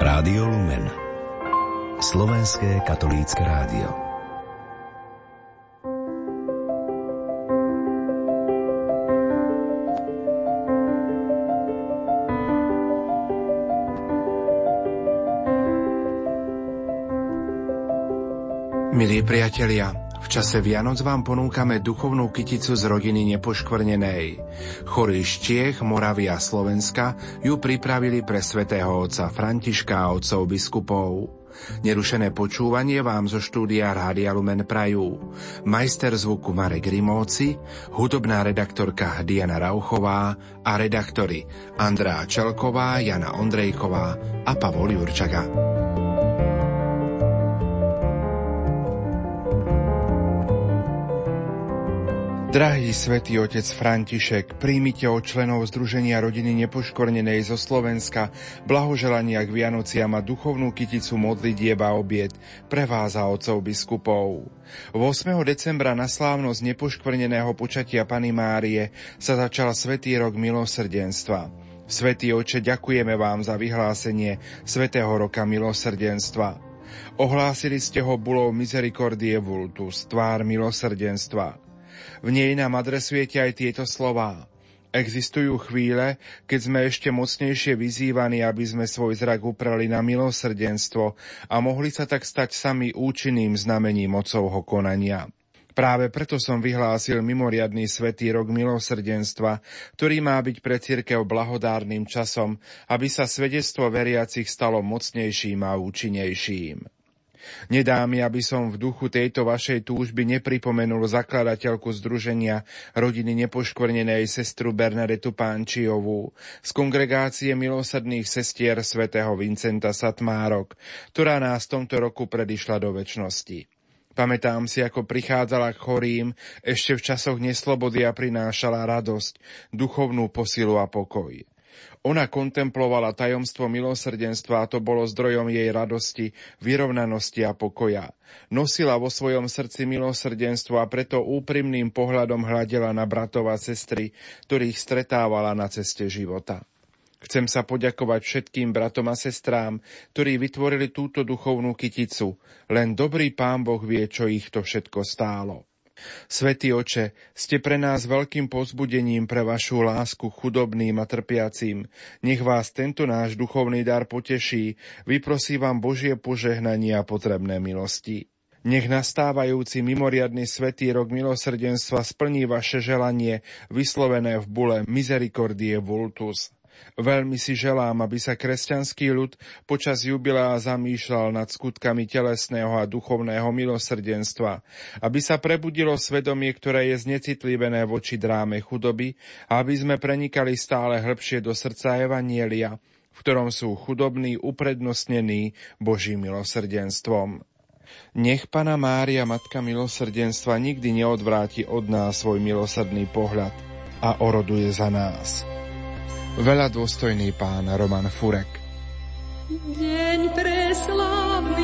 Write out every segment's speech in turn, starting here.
Rádio Lumen. Slovenské katolícke rádio. Milí priatelia, v čase Vianoc vám ponúkame duchovnú kyticu z rodiny nepoškvrnenej. Chorí z Čiech, Moravy a Slovenska ju pripravili pre svätého otca Františka a otcov biskupov. Nerušené počúvanie vám zo štúdia Rádia Lumen Prajú. Majster zvuku Marek Rimóci, hudobná redaktorka Diana Rauchová a redaktori Andrá Čelková, Jana Ondrejková a Pavol Jurčaga. Drahý svätý otec František, príjmite od členov Združenia rodiny nepoškornenej zo Slovenska blahoželania k Vianociam a duchovnú kyticu modlitieb a obiet pre vás a otcov biskupov. 8. decembra na slávnosť nepoškvrneného počatia Pany Márie sa začal Svetý rok milosrdenstva. Svetý oče, ďakujeme vám za vyhlásenie Svetého roka milosrdenstva. Ohlásili ste ho bulou Misericordie Vultus, tvár milosrdenstva. V nej nám adresujete aj tieto slová. Existujú chvíle, keď sme ešte mocnejšie vyzývaní, aby sme svoj zrak uprali na milosrdenstvo a mohli sa tak stať sami účinným znamením mocovho konania. Práve preto som vyhlásil mimoriadný svetý rok milosrdenstva, ktorý má byť pre církev blahodárnym časom, aby sa svedectvo veriacich stalo mocnejším a účinnejším. Nedá mi, aby som v duchu tejto vašej túžby nepripomenul zakladateľku Združenia rodiny nepoškvrnenej sestru Bernadetu Pánčiovú z kongregácie milosrdných sestier svätého Vincenta Satmárok, ktorá nás v tomto roku predišla do väčšnosti. Pamätám si, ako prichádzala k chorým ešte v časoch neslobody a prinášala radosť, duchovnú posilu a pokoj. Ona kontemplovala tajomstvo milosrdenstva a to bolo zdrojom jej radosti, vyrovnanosti a pokoja. Nosila vo svojom srdci milosrdenstvo a preto úprimným pohľadom hľadela na bratov a sestry, ktorých stretávala na ceste života. Chcem sa poďakovať všetkým bratom a sestrám, ktorí vytvorili túto duchovnú kyticu. Len dobrý pán Boh vie, čo ich to všetko stálo. Svetý oče, ste pre nás veľkým pozbudením pre vašu lásku chudobným a trpiacím. Nech vás tento náš duchovný dar poteší, vyprosí vám Božie požehnanie a potrebné milosti. Nech nastávajúci mimoriadny svetý rok milosrdenstva splní vaše želanie vyslovené v bule Misericordie Vultus. Veľmi si želám, aby sa kresťanský ľud počas jubilea zamýšľal nad skutkami telesného a duchovného milosrdenstva, aby sa prebudilo svedomie, ktoré je znecitlivené voči dráme chudoby a aby sme prenikali stále hĺbšie do srdca Evanielia, v ktorom sú chudobní uprednostnení Božím milosrdenstvom. Nech Pana Mária, Matka milosrdenstva, nikdy neodvráti od nás svoj milosrdný pohľad a oroduje za nás. Veľa dôstojný pán Roman Furek. Deň preslavný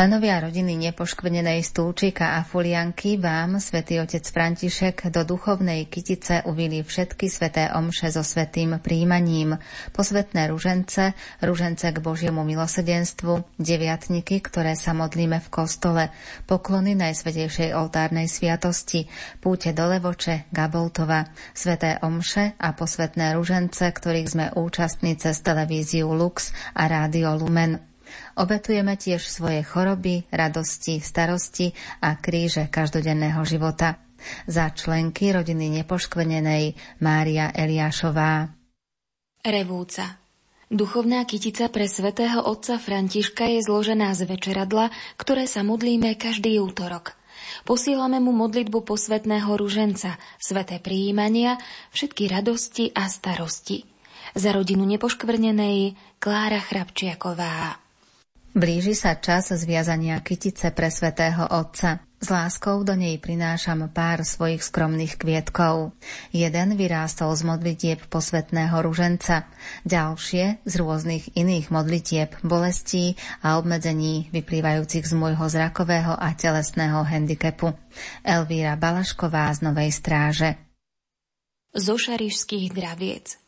Členovia rodiny nepoškvrnenej stúlčika a fulianky vám, svätý otec František, do duchovnej kytice uvili všetky sveté omše so svetým príjmaním, posvetné ružence, ružence k Božiemu milosedenstvu, deviatniky, ktoré sa modlíme v kostole, poklony Najsvetejšej oltárnej sviatosti, púte do Levoče, Gaboltova, sveté omše a posvetné ružence, ktorých sme účastní cez televíziu Lux a rádio Lumen. Obetujeme tiež svoje choroby, radosti, starosti a kríže každodenného života. Za členky rodiny nepoškvrnenej Mária Eliášová. Revúca Duchovná kytica pre svätého otca Františka je zložená z večeradla, ktoré sa modlíme každý útorok. Posielame mu modlitbu posvetného ruženca, sveté prijímania, všetky radosti a starosti. Za rodinu nepoškvrnenej Klára Chrapčiaková. Blíži sa čas zviazania kytice pre svätého Otca. S láskou do nej prinášam pár svojich skromných kvietkov. Jeden vyrástol z modlitieb posvetného ruženca, ďalšie z rôznych iných modlitieb, bolestí a obmedzení vyplývajúcich z môjho zrakového a telesného handicapu. Elvíra Balašková z Novej stráže. Zo Šarišských draviec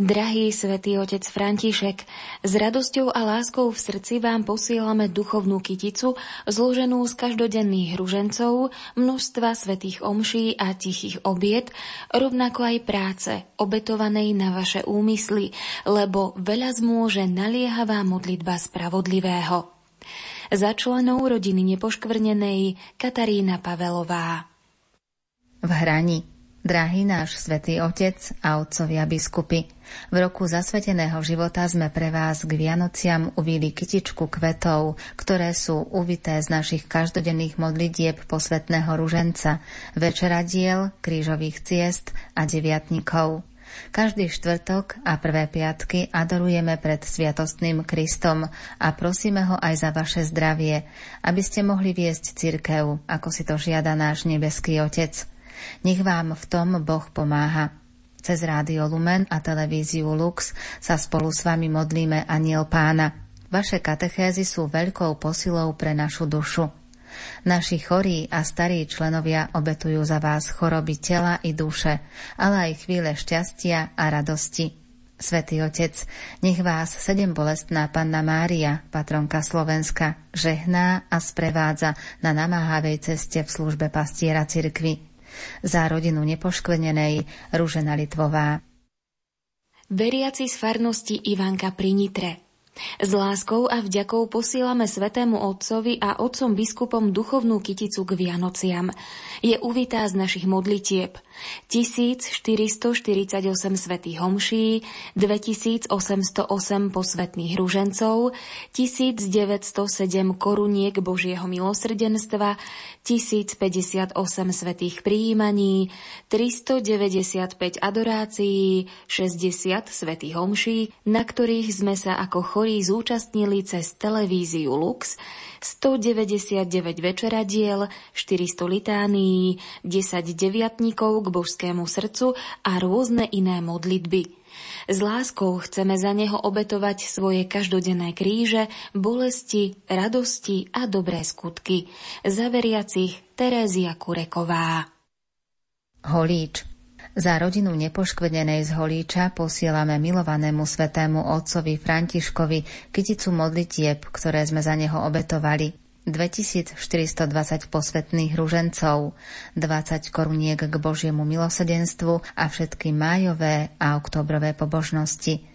Drahý svätý otec František, s radosťou a láskou v srdci vám posielame duchovnú kyticu, zloženú z každodenných ružencov, množstva svetých omší a tichých obiet, rovnako aj práce, obetovanej na vaše úmysly, lebo veľa zmôže naliehavá modlitba spravodlivého. Za členov rodiny nepoškvrnenej Katarína Pavelová. V hrani Drahý náš svätý Otec a otcovia biskupy, v roku zasveteného života sme pre vás k Vianociam uvíli kytičku kvetov, ktoré sú uvité z našich každodenných modlitieb posvetného ruženca, večeradiel, krížových ciest a deviatnikov. Každý štvrtok a prvé piatky adorujeme pred Sviatostným Kristom a prosíme ho aj za vaše zdravie, aby ste mohli viesť cirkev, ako si to žiada náš nebeský Otec – nech vám v tom Boh pomáha. Cez Rádio Lumen a televíziu Lux sa spolu s vami modlíme Aniel Pána. Vaše katechézy sú veľkou posilou pre našu dušu. Naši chorí a starí členovia obetujú za vás choroby tela i duše, ale aj chvíle šťastia a radosti. Svetý Otec, nech vás sedem bolestná Panna Mária, patronka Slovenska, žehná a sprevádza na namáhavej ceste v službe pastiera cirkvi za rodinu nepoškvrnenej Rúžena Litvová. Veriaci z farnosti Ivanka pri Nitre s láskou a vďakou posielame Svetému Otcovi a Otcom biskupom duchovnú kyticu k Vianociam. Je uvitá z našich modlitieb. 1448 svetých homší, 2808 posvetných ružencov, 1907 koruniek Božieho milosrdenstva, 1058 svetých prijímaní, 395 adorácií, 60 svetých homší, na ktorých sme sa ako chorí zúčastnili cez televíziu Lux 199 večeradiel, 400 litánií, 10 deviatníkov k božskému srdcu a rôzne iné modlitby. S láskou chceme za neho obetovať svoje každodenné kríže, bolesti, radosti a dobré skutky. Za veriacich Terézia Kureková. Holíč za rodinu nepoškvrnenej z Holíča posielame milovanému svetému otcovi Františkovi kyticu modlitieb, ktoré sme za neho obetovali. 2420 posvetných ružencov, 20 koruniek k Božiemu milosedenstvu a všetky májové a oktobrové pobožnosti.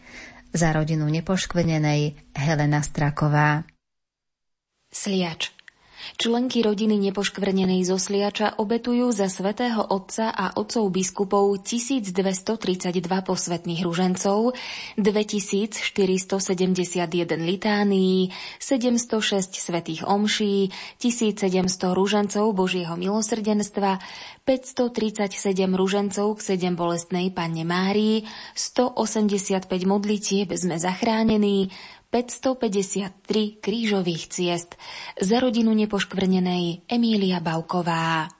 Za rodinu nepoškvrnenej Helena Straková. Sliač Členky rodiny nepoškvrnenej zo Sliača obetujú za svätého Otca a otcov biskupov 1232 posvetných ružencov, 2471 litánií, 706 svetých omší, 1700 ružencov Božieho milosrdenstva, 537 ružencov k 7 bolestnej Panne Márii, 185 modlitieb sme zachránení, 553 krížových ciest za rodinu nepoškvrnenej Emília Bauková.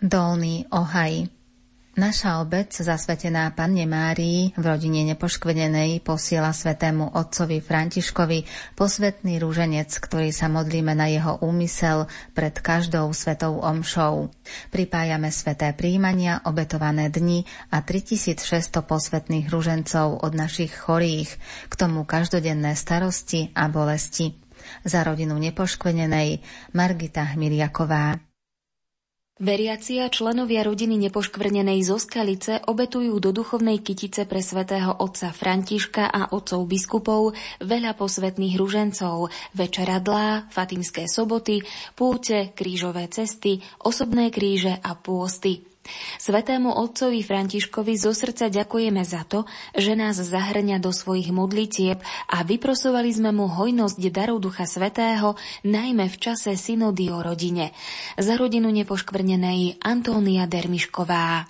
Dolný Ohaj Naša obec, zasvetená Panne Márii, v rodine nepoškvedenej posiela svetému otcovi Františkovi posvetný rúženec, ktorý sa modlíme na jeho úmysel pred každou svetou omšou. Pripájame sveté príjmania, obetované dni a 3600 posvetných rúžencov od našich chorých, k tomu každodenné starosti a bolesti. Za rodinu nepoškvenenej Margita Hmiliaková. Veriaci a členovia rodiny nepoškvrnenej zo Skalice obetujú do duchovnej kytice pre svätého otca Františka a otcov biskupov veľa posvetných ružencov, večeradlá, fatimské soboty, púte, krížové cesty, osobné kríže a pôsty. Svetému otcovi Františkovi zo srdca ďakujeme za to, že nás zahrňa do svojich modlitieb a vyprosovali sme mu hojnosť darov Ducha Svetého, najmä v čase synody o rodine. Za rodinu nepoškvrnenej Antónia Dermišková.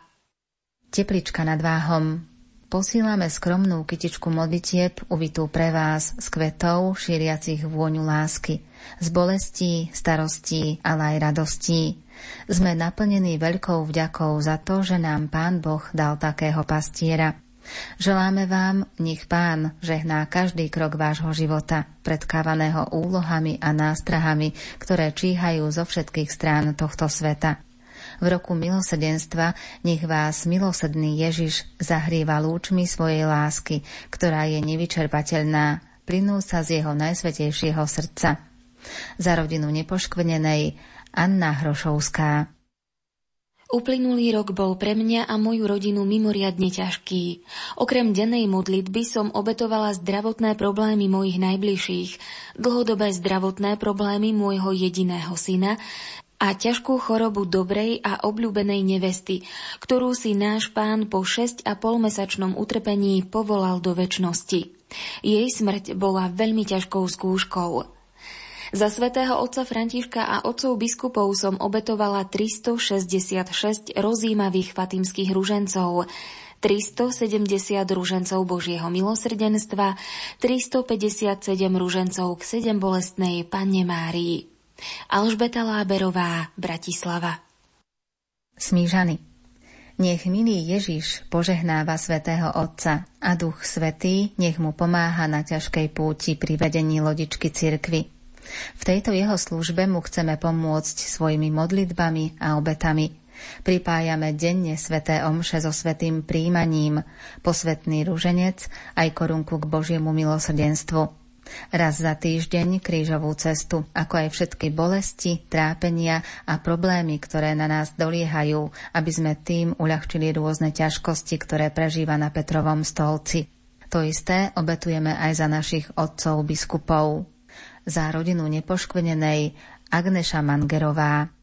Teplička nad váhom. Posílame skromnú kytičku modlitieb uvitú pre vás s kvetov šíriacich vôňu lásky, z bolestí, starostí, ale aj radostí. Sme naplnení veľkou vďakou za to, že nám Pán Boh dal takého pastiera. Želáme vám, nech Pán žehná každý krok vášho života, predkávaného úlohami a nástrahami, ktoré číhajú zo všetkých strán tohto sveta. V roku milosedenstva nech vás milosedný Ježiš zahrýva lúčmi svojej lásky, ktorá je nevyčerpateľná, plynú sa z jeho najsvetejšieho srdca. Za rodinu nepoškvrnenej Anna Hrošovská. Uplynulý rok bol pre mňa a moju rodinu mimoriadne ťažký. Okrem dennej modlitby som obetovala zdravotné problémy mojich najbližších, dlhodobé zdravotné problémy môjho jediného syna a ťažkú chorobu dobrej a obľúbenej nevesty, ktorú si náš pán po 6 a polmesačnom utrpení povolal do väčnosti. Jej smrť bola veľmi ťažkou skúškou. Za svätého otca Františka a otcov biskupov som obetovala 366 rozímavých fatimských ružencov, 370 ružencov Božieho milosrdenstva, 357 ružencov k sedem bolestnej Panne Márii. Alžbeta Láberová, Bratislava. Smížany. Nech milý Ježiš požehnáva svätého Otca a Duch Svetý nech mu pomáha na ťažkej púti pri vedení lodičky cirkvy. V tejto jeho službe mu chceme pomôcť svojimi modlitbami a obetami. Pripájame denne sveté omše so svetým príjmaním, posvetný ruženec aj korunku k Božiemu milosrdenstvu. Raz za týždeň krížovú cestu, ako aj všetky bolesti, trápenia a problémy, ktoré na nás doliehajú, aby sme tým uľahčili rôzne ťažkosti, ktoré prežíva na Petrovom stolci. To isté obetujeme aj za našich otcov biskupov za rodinu nepoškvenenej Agneša Mangerová.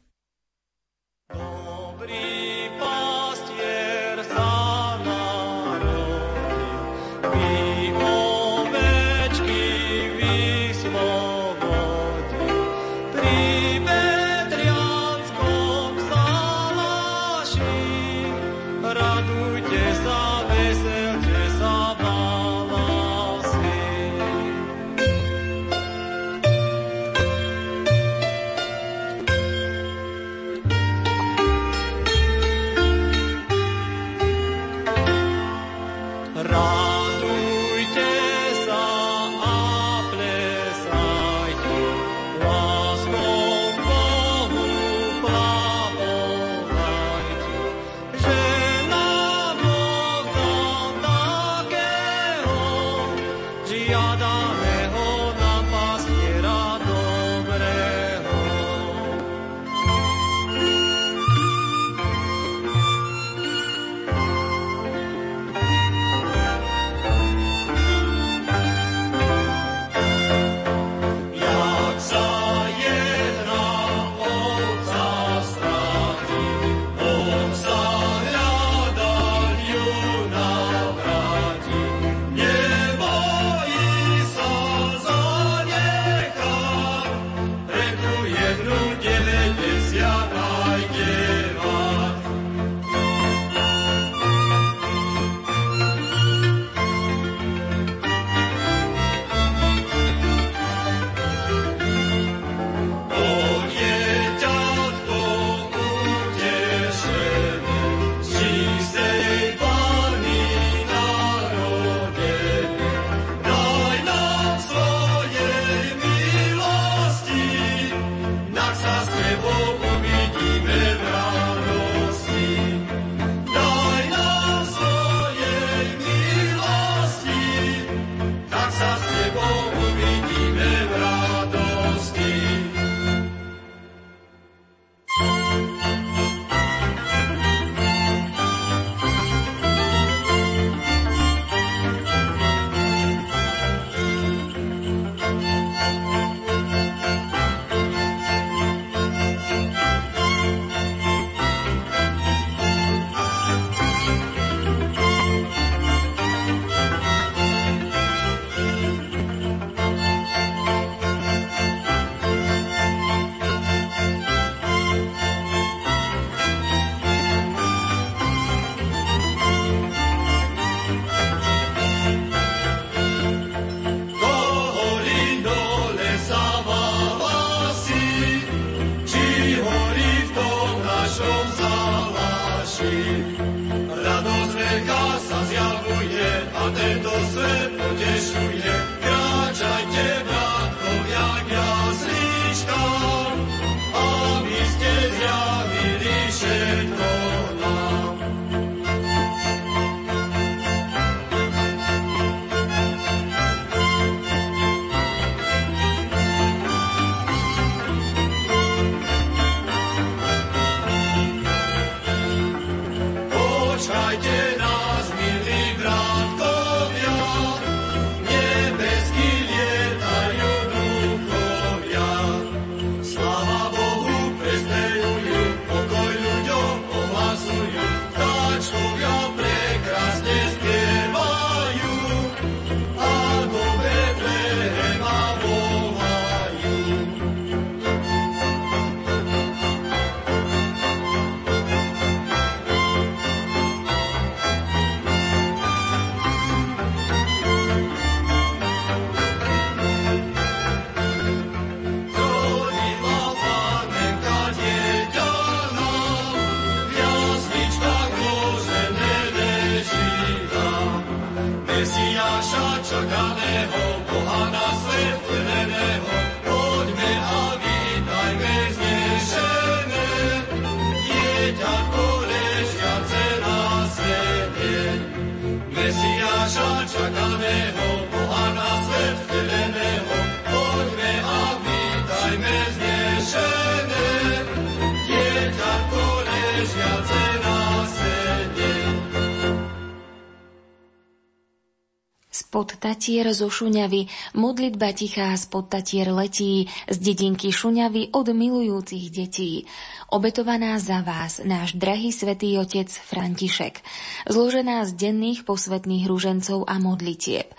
Spod Tatier zo Šuňavy, modlitba tichá spod Tatier letí, z dedinky Šuňavy od milujúcich detí. Obetovaná za vás, náš drahý svätý otec František, zložená z denných posvetných rúžencov a modlitieb.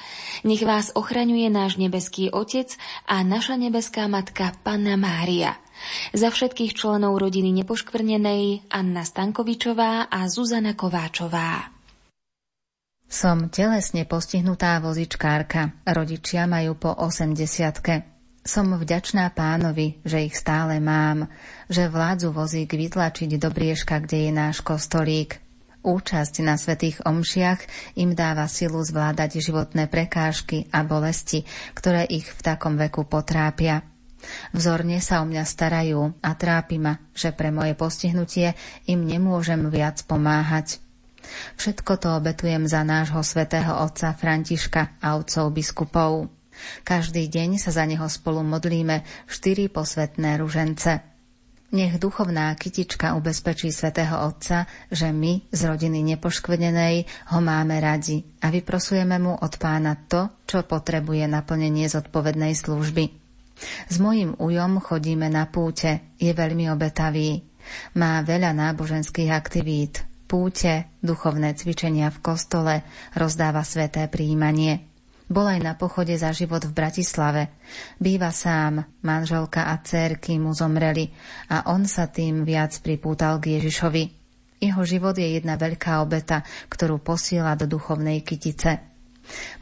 Nech vás ochraňuje náš nebeský otec a naša nebeská matka Panna Mária. Za všetkých členov rodiny nepoškvrnenej Anna Stankovičová a Zuzana Kováčová. Som telesne postihnutá vozičkárka. Rodičia majú po 80 Som vďačná pánovi, že ich stále mám, že vládzu vozík vytlačiť do briežka, kde je náš kostolík. Účasť na svetých omšiach im dáva silu zvládať životné prekážky a bolesti, ktoré ich v takom veku potrápia. Vzorne sa o mňa starajú a trápi ma, že pre moje postihnutie im nemôžem viac pomáhať. Všetko to obetujem za nášho svätého otca Františka a otcov biskupov. Každý deň sa za neho spolu modlíme štyri posvetné ružence. Nech duchovná kytička ubezpečí svätého Otca, že my z rodiny nepoškvrnenej ho máme radi a vyprosujeme mu od pána to, čo potrebuje naplnenie zodpovednej služby. S mojim ujom chodíme na púte, je veľmi obetavý. Má veľa náboženských aktivít, púte, duchovné cvičenia v kostole, rozdáva sveté príjmanie. Bol aj na pochode za život v Bratislave. Býva sám, manželka a cérky mu zomreli a on sa tým viac pripútal k Ježišovi. Jeho život je jedna veľká obeta, ktorú posiela do duchovnej kytice.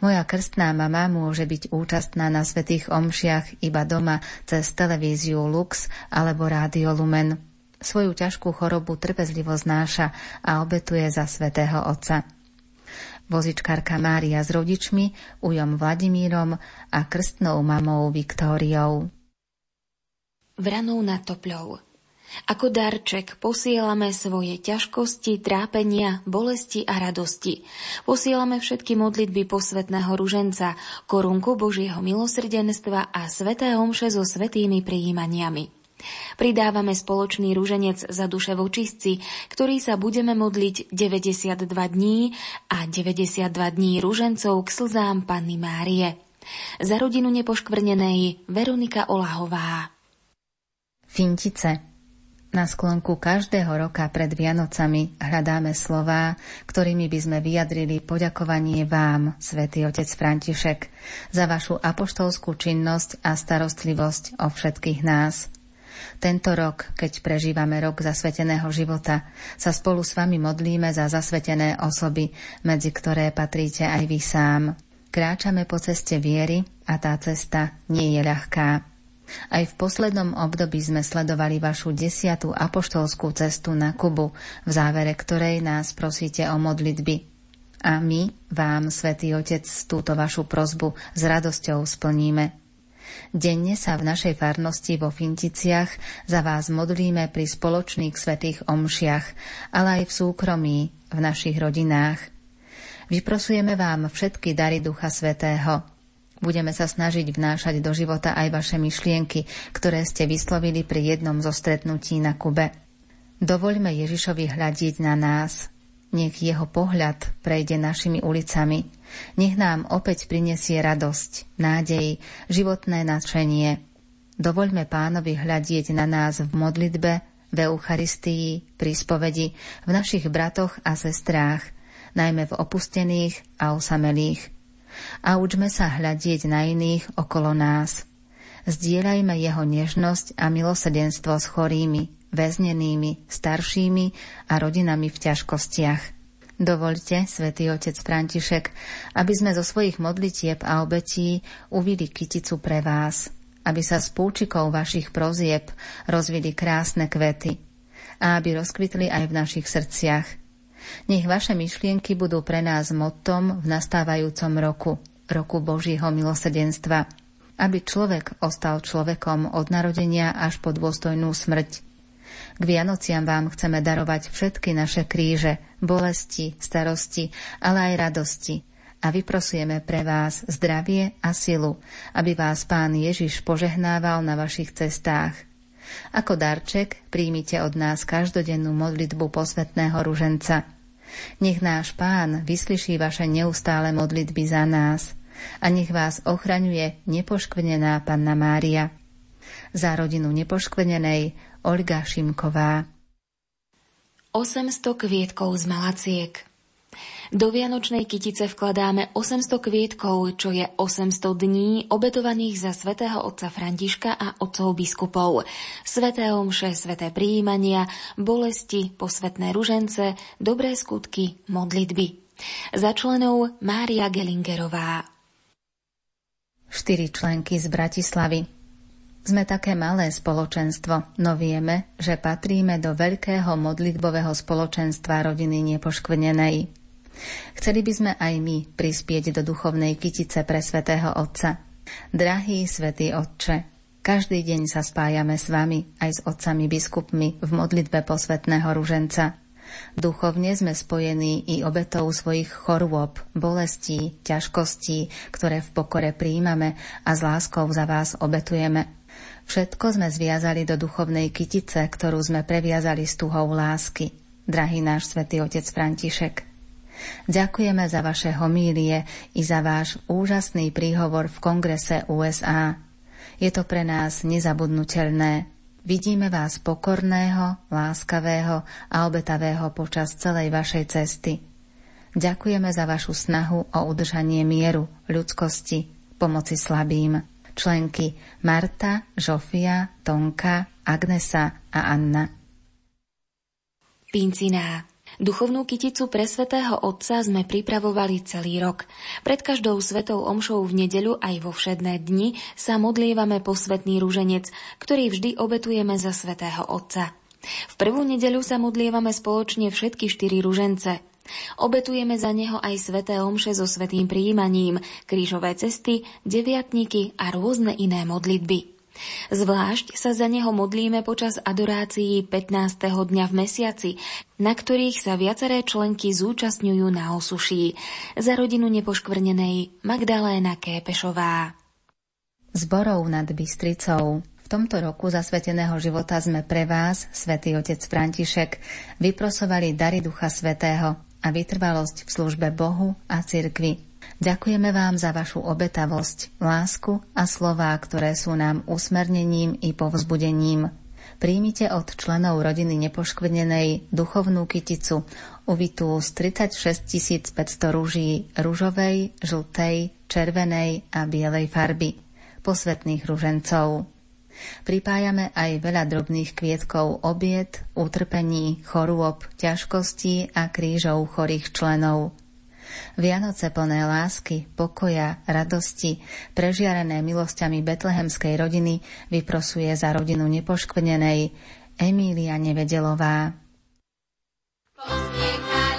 Moja krstná mama môže byť účastná na svetých omšiach iba doma cez televíziu Lux alebo Rádio Lumen. Svoju ťažkú chorobu trpezlivo znáša a obetuje za svätého Otca. Vozičkárka Mária s rodičmi, ujom Vladimírom a krstnou mamou Viktóriou. Vranou nad topľou. Ako darček posielame svoje ťažkosti, trápenia, bolesti a radosti. Posielame všetky modlitby posvetného ruženca, korunku Božieho milosrdenstva a sveté omše so svetými prijímaniami. Pridávame spoločný rúženec za duše vočistci, ktorý sa budeme modliť 92 dní a 92 dní rúžencov k slzám Panny Márie. Za rodinu nepoškvrnenej Veronika Olahová. Fintice na sklonku každého roka pred Vianocami hľadáme slová, ktorými by sme vyjadrili poďakovanie vám, svätý Otec František, za vašu apoštolskú činnosť a starostlivosť o všetkých nás. Tento rok, keď prežívame rok zasveteného života, sa spolu s vami modlíme za zasvetené osoby, medzi ktoré patríte aj vy sám. Kráčame po ceste viery a tá cesta nie je ľahká. Aj v poslednom období sme sledovali vašu desiatú apoštolskú cestu na Kubu, v závere ktorej nás prosíte o modlitby. A my vám, Svetý Otec, túto vašu prozbu s radosťou splníme. Denne sa v našej farnosti vo Finticiach za vás modlíme pri spoločných svetých omšiach, ale aj v súkromí, v našich rodinách. Vyprosujeme vám všetky dary Ducha Svetého. Budeme sa snažiť vnášať do života aj vaše myšlienky, ktoré ste vyslovili pri jednom zo stretnutí na Kube. Dovoľme Ježišovi hľadiť na nás, nech jeho pohľad prejde našimi ulicami. Nech nám opäť prinesie radosť, nádej, životné nadšenie. Dovoľme pánovi hľadieť na nás v modlitbe, v Eucharistii, pri spovedi, v našich bratoch a sestrách, najmä v opustených a osamelých. A učme sa hľadieť na iných okolo nás. Zdieľajme jeho nežnosť a milosedenstvo s chorými, väznenými, staršími a rodinami v ťažkostiach. Dovolte, svätý otec František, aby sme zo svojich modlitieb a obetí uvili kyticu pre vás, aby sa s púčikou vašich prozieb rozvili krásne kvety a aby rozkvitli aj v našich srdciach. Nech vaše myšlienky budú pre nás motom v nastávajúcom roku, roku Božieho milosedenstva, aby človek ostal človekom od narodenia až po dôstojnú smrť k Vianociam vám chceme darovať všetky naše kríže, bolesti, starosti, ale aj radosti. A vyprosujeme pre vás zdravie a silu, aby vás Pán Ježiš požehnával na vašich cestách. Ako darček príjmite od nás každodennú modlitbu posvetného ruženca. Nech náš Pán vyslyší vaše neustále modlitby za nás a nech vás ochraňuje nepoškvrnená Panna Mária. Za rodinu nepoškvrnenej Olga Šimková. 800 kvietkov z Malaciek do Vianočnej kytice vkladáme 800 kvietkov, čo je 800 dní obetovaných za svätého otca Františka a otcov biskupov. Sveté omše, sveté príjmania, bolesti, posvetné ružence, dobré skutky, modlitby. Za členov Mária Gelingerová. Štyri členky z Bratislavy sme také malé spoločenstvo, no vieme, že patríme do veľkého modlitbového spoločenstva rodiny nepoškvrnenej. Chceli by sme aj my prispieť do duchovnej kytice pre svätého Otca. Drahý svätý Otče, každý deň sa spájame s vami aj s otcami biskupmi v modlitbe posvetného ruženca. Duchovne sme spojení i obetou svojich chorôb, bolestí, ťažkostí, ktoré v pokore príjmame a s láskou za vás obetujeme. Všetko sme zviazali do duchovnej kytice, ktorú sme previazali s tuhou lásky, drahý náš svätý otec František. Ďakujeme za vaše homílie i za váš úžasný príhovor v kongrese USA. Je to pre nás nezabudnutelné. Vidíme vás pokorného, láskavého a obetavého počas celej vašej cesty. Ďakujeme za vašu snahu o udržanie mieru, ľudskosti, pomoci slabým členky Marta, Žofia, Tonka, Agnesa a Anna. Pinciná. Duchovnú kyticu pre svätého Otca sme pripravovali celý rok. Pred každou svetou omšou v nedeľu aj vo všedné dni sa modlievame posvetný rúženec, ktorý vždy obetujeme za svätého Otca. V prvú nedeľu sa modlievame spoločne všetky štyri ružence – Obetujeme za neho aj sveté omše so svetým príjmaním, krížové cesty, deviatniky a rôzne iné modlitby. Zvlášť sa za neho modlíme počas adorácií 15. dňa v mesiaci, na ktorých sa viaceré členky zúčastňujú na osuší. Za rodinu nepoškvrnenej Magdaléna Képešová. Zborov nad Bystricou v tomto roku zasveteného života sme pre vás, svätý otec František, vyprosovali dary Ducha Svetého a vytrvalosť v službe Bohu a cirkvi. Ďakujeme vám za vašu obetavosť, lásku a slová, ktoré sú nám usmernením i povzbudením. Príjmite od členov rodiny nepoškvrnenej duchovnú kyticu, uvitú z 36 500 rúží ružovej, žltej, červenej a bielej farby, posvetných ružencov. Pripájame aj veľa drobných kvietkov obiet, utrpení, chorôb, ťažkostí a krížov chorých členov. Vianoce plné lásky, pokoja, radosti, prežiarené milosťami betlehemskej rodiny vyprosuje za rodinu nepoškvrnenej Emília Nevedelová. Pomiekali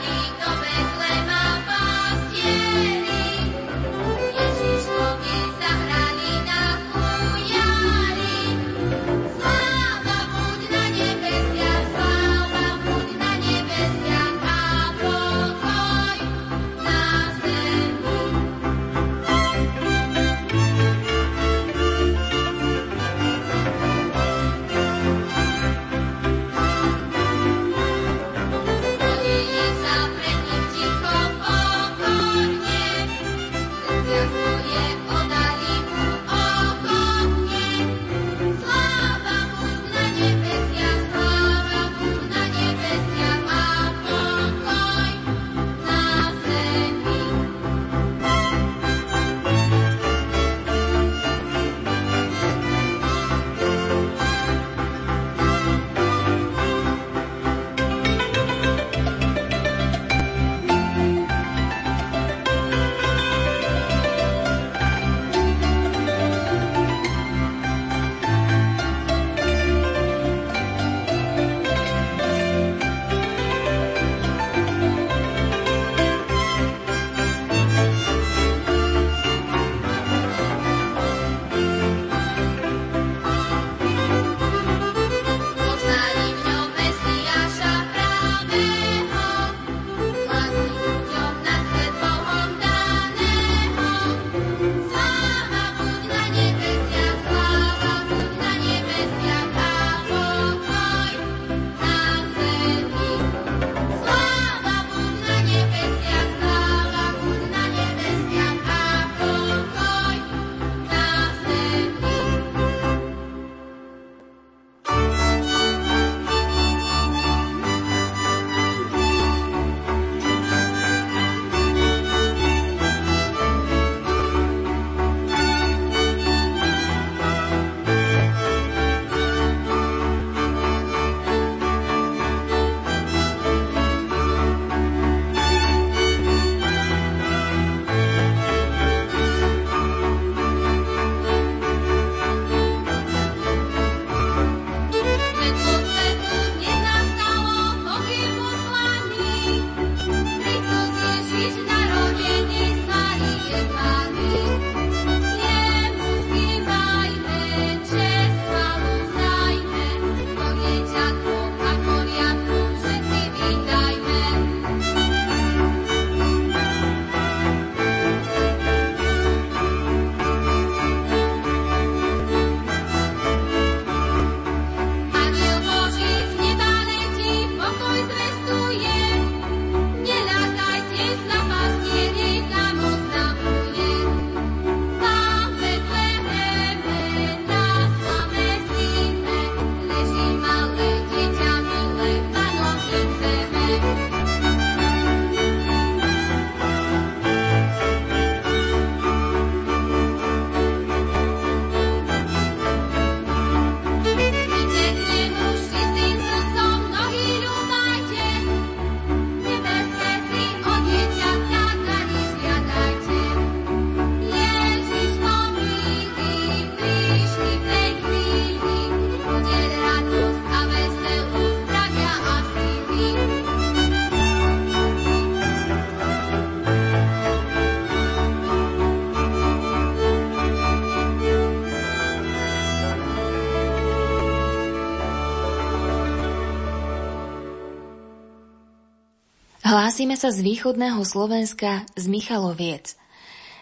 sa z východného Slovenska z Michaloviec.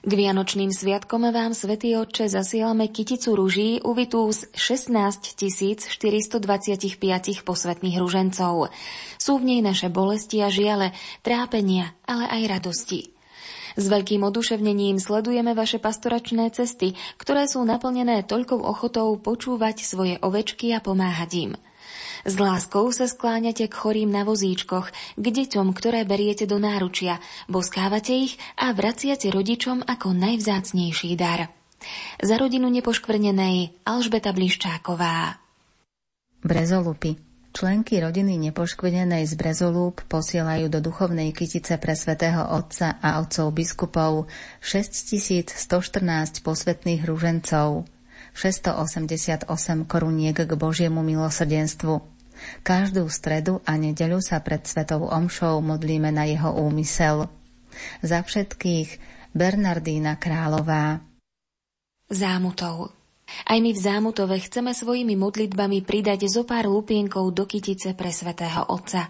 K Vianočným sviatkom vám, Svetý Otče, zasielame kyticu ruží uvitú z 16 425 posvetných ružencov. Sú v nej naše bolesti a žiale, trápenia, ale aj radosti. S veľkým oduševnením sledujeme vaše pastoračné cesty, ktoré sú naplnené toľkou ochotou počúvať svoje ovečky a pomáhať im – s láskou sa skláňate k chorým na vozíčkoch, k deťom, ktoré beriete do náručia, boskávate ich a vraciate rodičom ako najvzácnejší dar. Za rodinu nepoškvrnenej Alžbeta Bliščáková. Brezolupy Členky rodiny nepoškvrnenej z Brezolúb posielajú do duchovnej kytice pre svätého Otca a otcov biskupov 6114 posvetných rúžencov, 688 koruniek k Božiemu milosrdenstvu. Každú stredu a nedeľu sa pred Svetou Omšou modlíme na jeho úmysel. Za všetkých Bernardína Králová. Zámutov aj my v Zámutove chceme svojimi modlitbami pridať zo pár lupienkov do kytice pre svätého Otca.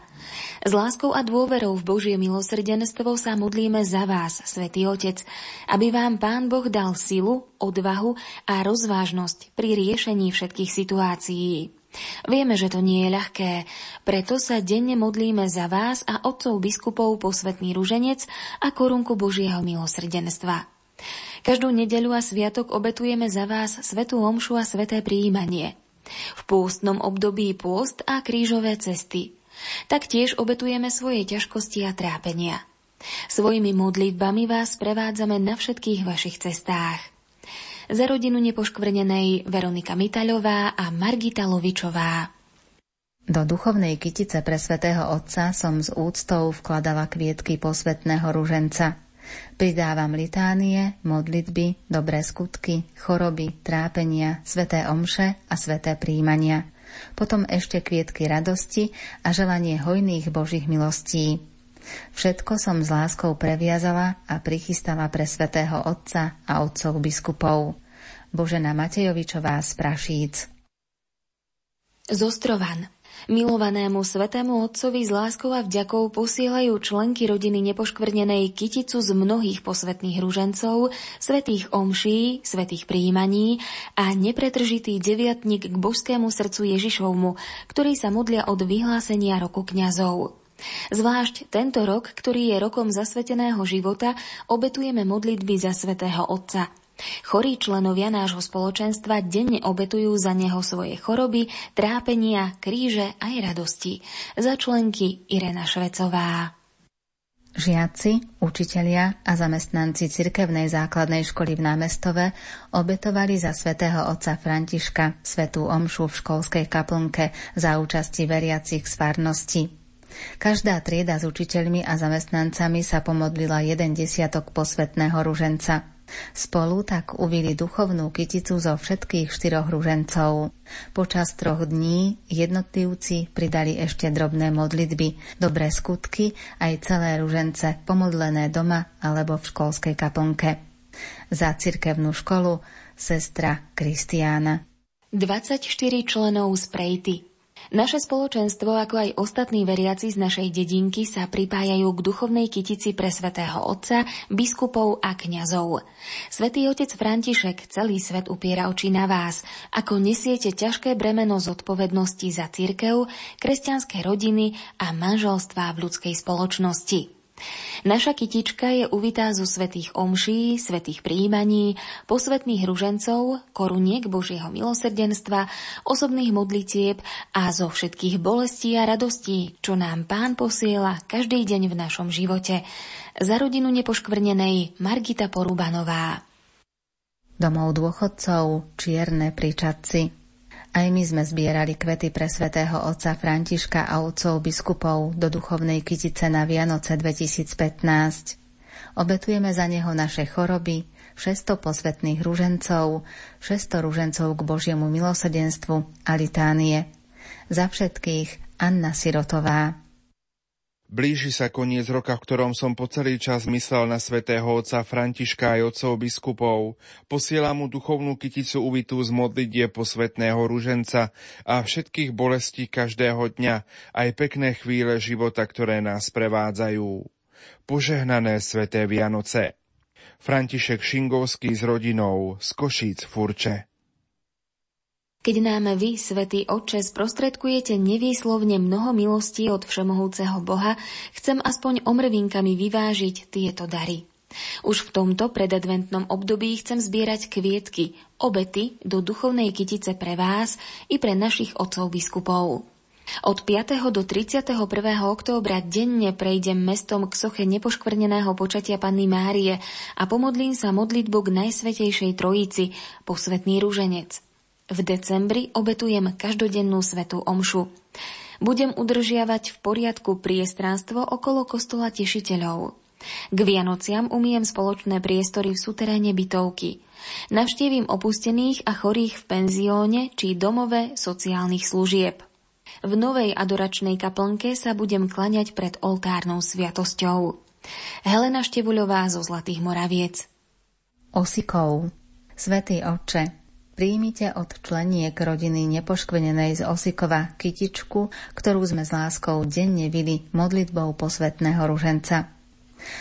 S láskou a dôverou v Božie milosrdenstvo sa modlíme za vás, Svetý Otec, aby vám Pán Boh dal silu, odvahu a rozvážnosť pri riešení všetkých situácií. Vieme, že to nie je ľahké, preto sa denne modlíme za vás a otcov biskupov posvetný ruženec a korunku Božieho milosrdenstva. Každú nedeľu a sviatok obetujeme za vás svetú omšu a sveté prijímanie. V pôstnom období pôst a krížové cesty. Taktiež obetujeme svoje ťažkosti a trápenia. Svojimi modlitbami vás prevádzame na všetkých vašich cestách. Za rodinu nepoškvrnenej Veronika Mitaľová a Margita Lovičová. Do duchovnej kytice pre svätého Otca som s úctou vkladala kvietky posvetného ruženca. Pridávam litánie, modlitby, dobré skutky, choroby, trápenia, sveté omše a sveté príjmania. Potom ešte kvietky radosti a želanie hojných Božích milostí. Všetko som s láskou previazala a prichystala pre svätého Otca a otcov biskupov. Božena Matejovičová z Prašíc. Zostrovan. Milovanému svetému otcovi s láskou a vďakou posielajú členky rodiny nepoškvrnenej kyticu z mnohých posvetných ružencov, svetých omší, svetých príjmaní a nepretržitý deviatnik k božskému srdcu Ježišovmu, ktorý sa modlia od vyhlásenia roku kňazov. Zvlášť tento rok, ktorý je rokom zasveteného života, obetujeme modlitby za svetého Otca – Chorí členovia nášho spoločenstva denne obetujú za neho svoje choroby, trápenia, kríže aj radosti. Za členky Irena Švecová. Žiaci, učitelia a zamestnanci cirkevnej základnej školy v námestove obetovali za svätého otca Františka svetú omšu v školskej kaplnke za účasti veriacich z farnosti. Každá trieda s učiteľmi a zamestnancami sa pomodlila jeden desiatok posvetného ruženca. Spolu tak uvili duchovnú kyticu zo všetkých štyroch ružencov. Počas troch dní jednotlivci pridali ešte drobné modlitby, dobré skutky, aj celé ružence pomodlené doma alebo v školskej kaplnke. Za cirkevnú školu sestra Kristiána. 24 členov z Prejty naše spoločenstvo, ako aj ostatní veriaci z našej dedinky sa pripájajú k duchovnej kytici pre svätého Otca, biskupov a kňazov. Svetý otec František celý svet upiera oči na vás, ako nesiete ťažké bremeno zodpovednosti za církev, kresťanské rodiny a manželstvá v ľudskej spoločnosti. Naša kytička je uvitá zo svetých omší, svetých príjmaní, posvetných ružencov, koruniek Božieho milosrdenstva, osobných modlitieb a zo všetkých bolestí a radostí, čo nám Pán posiela každý deň v našom živote. Za rodinu nepoškvrnenej Margita Porubanová. Domov dôchodcov Čierne pri Čadci aj my sme zbierali kvety pre svätého otca Františka a otcov biskupov do duchovnej kytice na Vianoce 2015. Obetujeme za neho naše choroby, 600 posvetných ružencov, 600 ružencov k Božiemu milosrdenstvu a litánie. Za všetkých Anna Sirotová. Blíži sa koniec roka, v ktorom som po celý čas myslel na svätého otca Františka aj otcov biskupov. Posielam mu duchovnú kyticu uvitú z modlidie posvetného ruženca a všetkých bolestí každého dňa, aj pekné chvíle života, ktoré nás prevádzajú. Požehnané sveté Vianoce. František Šingovský s rodinou z Košíc Furče. Keď nám vy, svätý Otče, sprostredkujete nevýslovne mnoho milostí od Všemohúceho Boha, chcem aspoň omrvinkami vyvážiť tieto dary. Už v tomto predadventnom období chcem zbierať kvietky, obety do duchovnej kytice pre vás i pre našich otcov biskupov. Od 5. do 31. októbra denne prejdem mestom k soche nepoškvrneného počatia Panny Márie a pomodlím sa modlitbu k Najsvetejšej Trojici, posvetný rúženec. V decembri obetujem každodennú svetú omšu. Budem udržiavať v poriadku priestranstvo okolo kostola tešiteľov. K Vianociam umiem spoločné priestory v suteréne bytovky. Navštívim opustených a chorých v penzióne či domove sociálnych služieb. V novej adoračnej kaplnke sa budem klaňať pred oltárnou sviatosťou. Helena Števuľová zo Zlatých Moraviec. Osikov. Svetý oče, Príjmite od členiek rodiny nepoškvenenej z Osikova kytičku, ktorú sme s láskou denne vili modlitbou posvetného ruženca.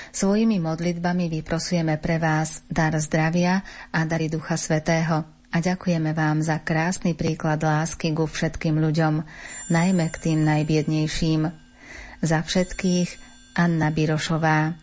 Svojimi modlitbami vyprosujeme pre vás dar zdravia a dary Ducha Svetého a ďakujeme vám za krásny príklad lásky ku všetkým ľuďom, najmä k tým najbiednejším. Za všetkých Anna Birošová.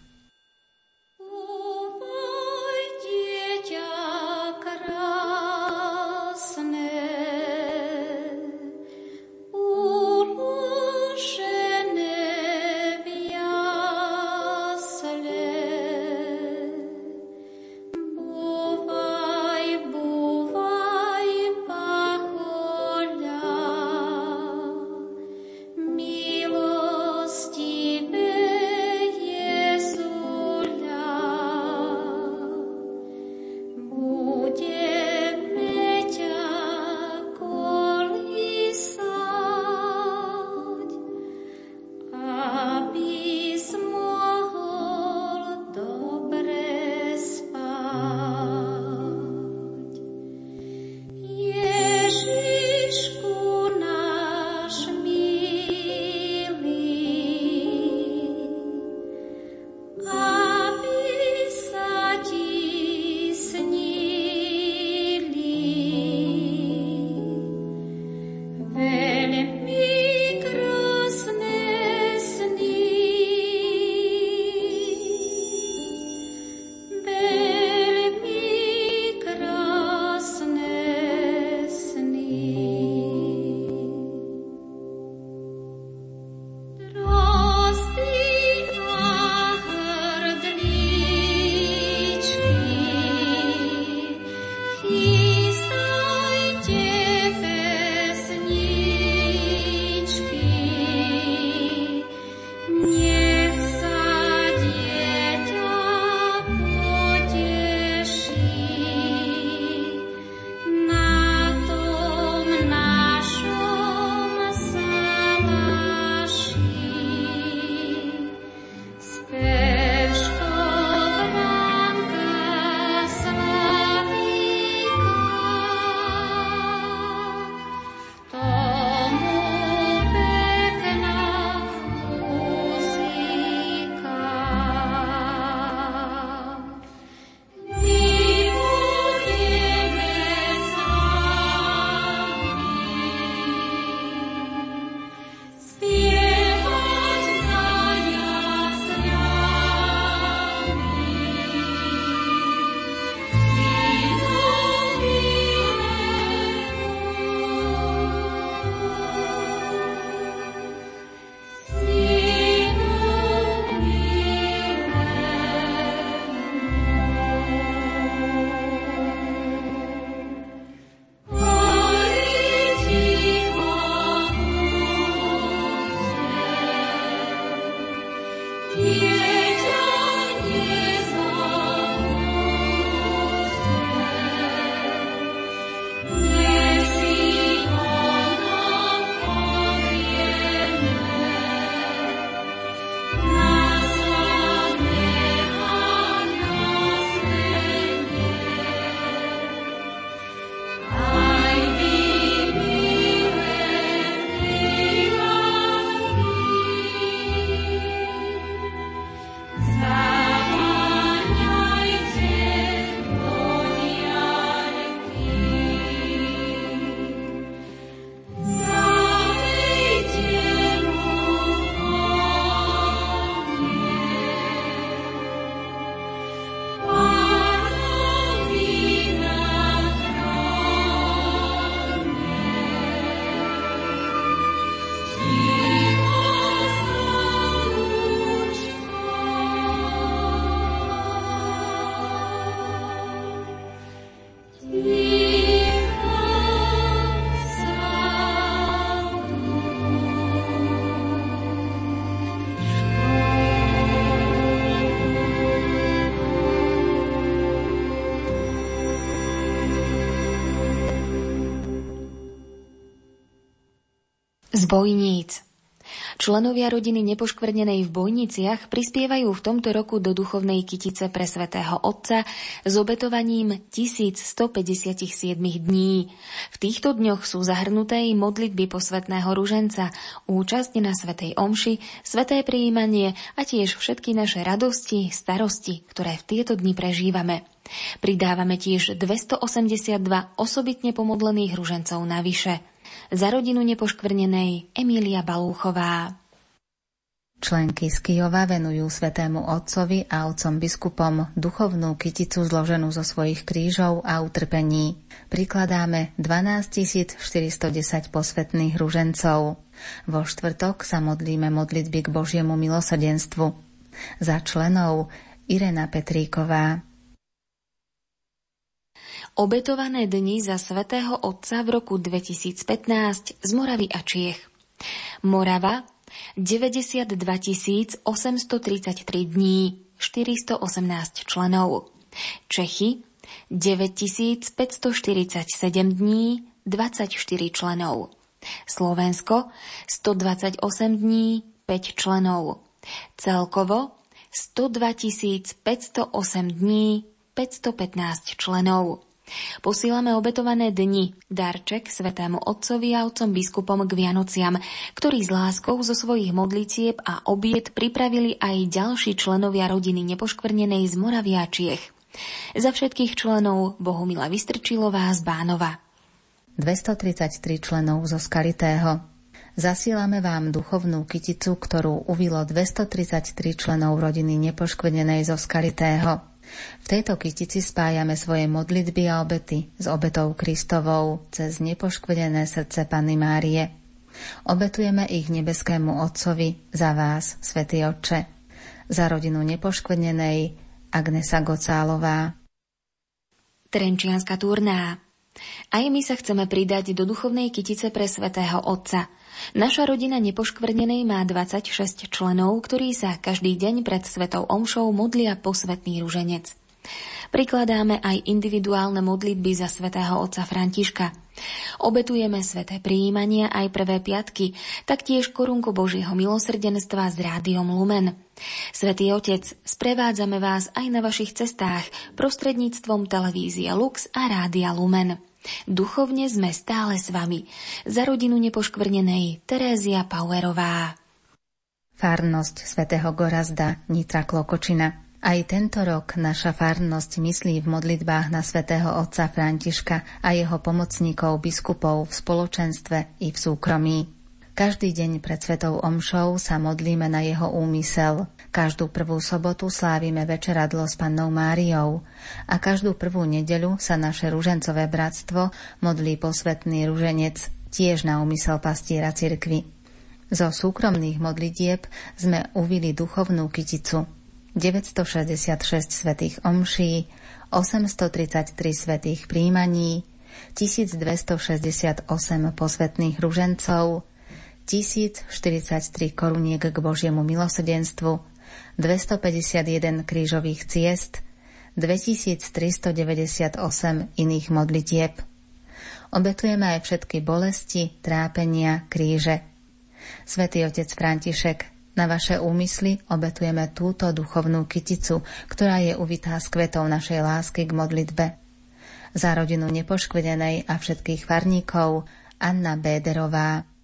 Bojníc. Členovia rodiny nepoškvrnenej v Bojniciach prispievajú v tomto roku do duchovnej kytice pre svätého Otca s obetovaním 1157 dní. V týchto dňoch sú zahrnuté i modlitby posvetného ruženca, účasť na svätej omši, sveté prijímanie a tiež všetky naše radosti, starosti, ktoré v tieto dni prežívame. Pridávame tiež 282 osobitne pomodlených ružencov navyše. Za rodinu nepoškvrnenej Emília Balúchová. Členky z Kijova venujú svetému otcovi a otcom biskupom duchovnú kyticu zloženú zo svojich krížov a utrpení. Prikladáme 12 410 posvetných ružencov. Vo štvrtok sa modlíme modlitby k Božiemu milosrdenstvu. Za členov Irena Petríková. Obetované dni za svätého Otca v roku 2015 z Moravy a Čiech. Morava 92 833 dní, 418 členov. Čechy 9547 dní, 24 členov. Slovensko 128 dní, 5 členov. Celkovo 102 508 dní, 515 členov. Posílame obetované dni, darček svetému otcovi a otcom biskupom k Vianociam, ktorí s láskou zo svojich modlicieb a obiet pripravili aj ďalší členovia rodiny nepoškvrnenej z Moravia Čiech. Za všetkých členov Bohumila Vystrčilová z Bánova. 233 členov zo Skalitého. Zasílame vám duchovnú kyticu, ktorú uvilo 233 členov rodiny nepoškvrnenej zo Skalitého. V tejto kytici spájame svoje modlitby a obety s obetou Kristovou cez nepoškvedené srdce Panny Márie. Obetujeme ich nebeskému Otcovi za vás, Svetý Otče, za rodinu nepoškvrnenej Agnesa Gocálová. Trenčianska turná aj my sa chceme pridať do duchovnej kytice pre svätého Otca – Naša rodina nepoškvrnenej má 26 členov, ktorí sa každý deň pred Svetou Omšou modlia posvetný ruženec. Prikladáme aj individuálne modlitby za svätého otca Františka. Obetujeme sveté prijímania aj prvé piatky, taktiež korunku Božieho milosrdenstva s rádiom Lumen. Svetý Otec, sprevádzame vás aj na vašich cestách prostredníctvom televízie Lux a rádia Lumen. Duchovne sme stále s vami. Za rodinu nepoškvrnenej Terézia Pauerová. Farnosť svätého Gorazda Nitra Klokočina. Aj tento rok naša farnosť myslí v modlitbách na svätého otca Františka a jeho pomocníkov biskupov v spoločenstve i v súkromí. Každý deň pred Svetou Omšou sa modlíme na jeho úmysel. Každú prvú sobotu slávime večeradlo s Pannou Máriou a každú prvú nedeľu sa naše ružencové bratstvo modlí posvetný ruženec tiež na úmysel pastiera cirkvy. Zo súkromných modlitieb sme uvili duchovnú kyticu 966 svetých omší, 833 svetých príjmaní, 1268 posvetných ružencov, 1043 koruniek k Božiemu milosrdenstvu, 251 krížových ciest, 2398 iných modlitieb. Obetujeme aj všetky bolesti, trápenia, kríže. Svetý otec František, na vaše úmysly obetujeme túto duchovnú kyticu, ktorá je uvitá s kvetou našej lásky k modlitbe. Za rodinu nepoškvedenej a všetkých farníkov Anna Béderová.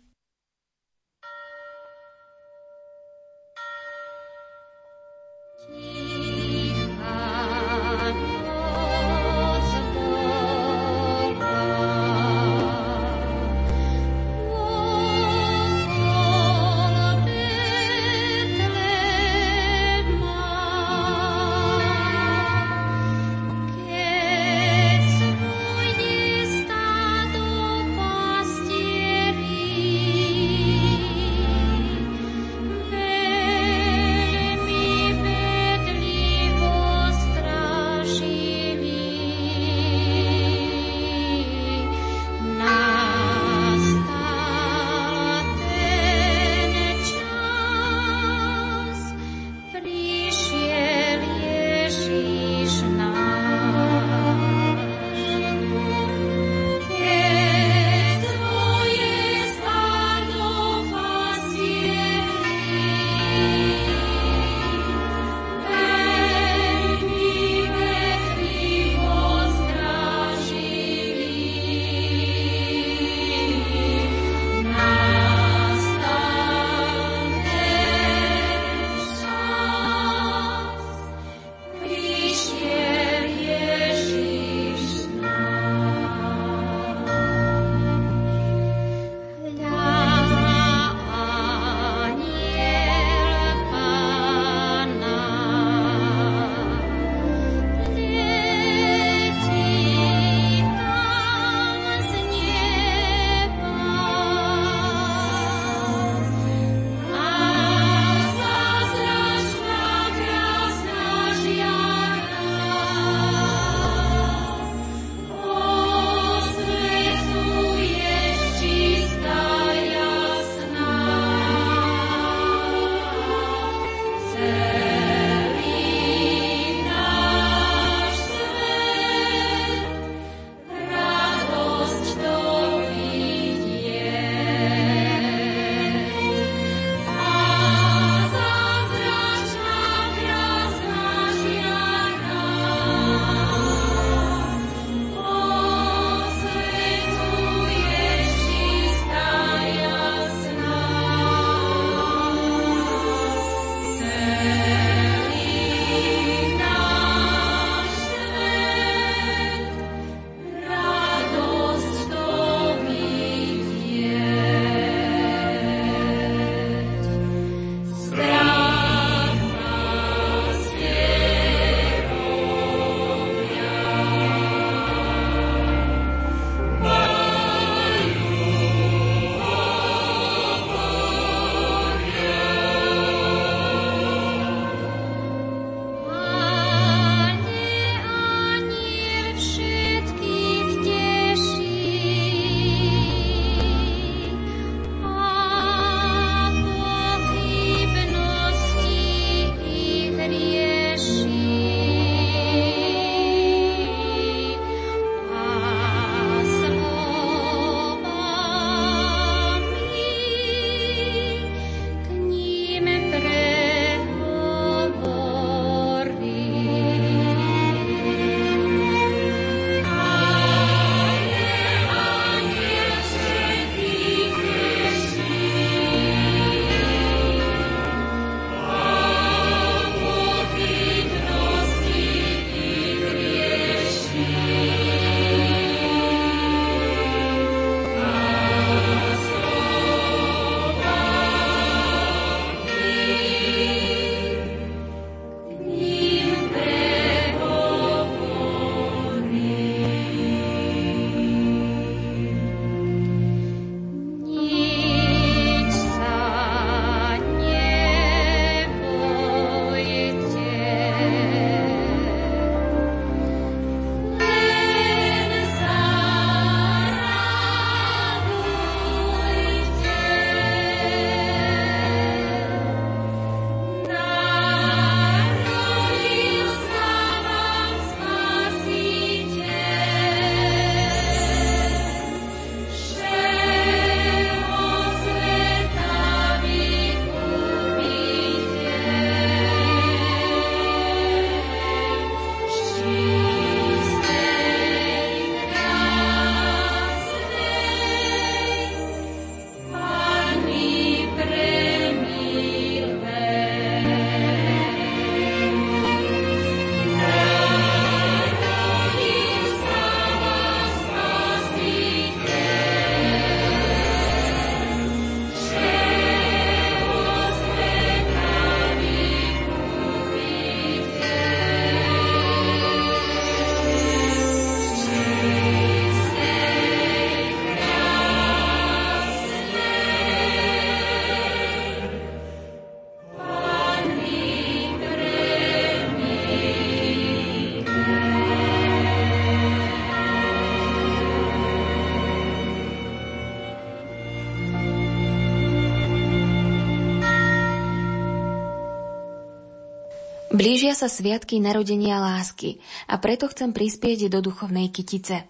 Blížia sa sviatky narodenia lásky a preto chcem prispieť do duchovnej kytice.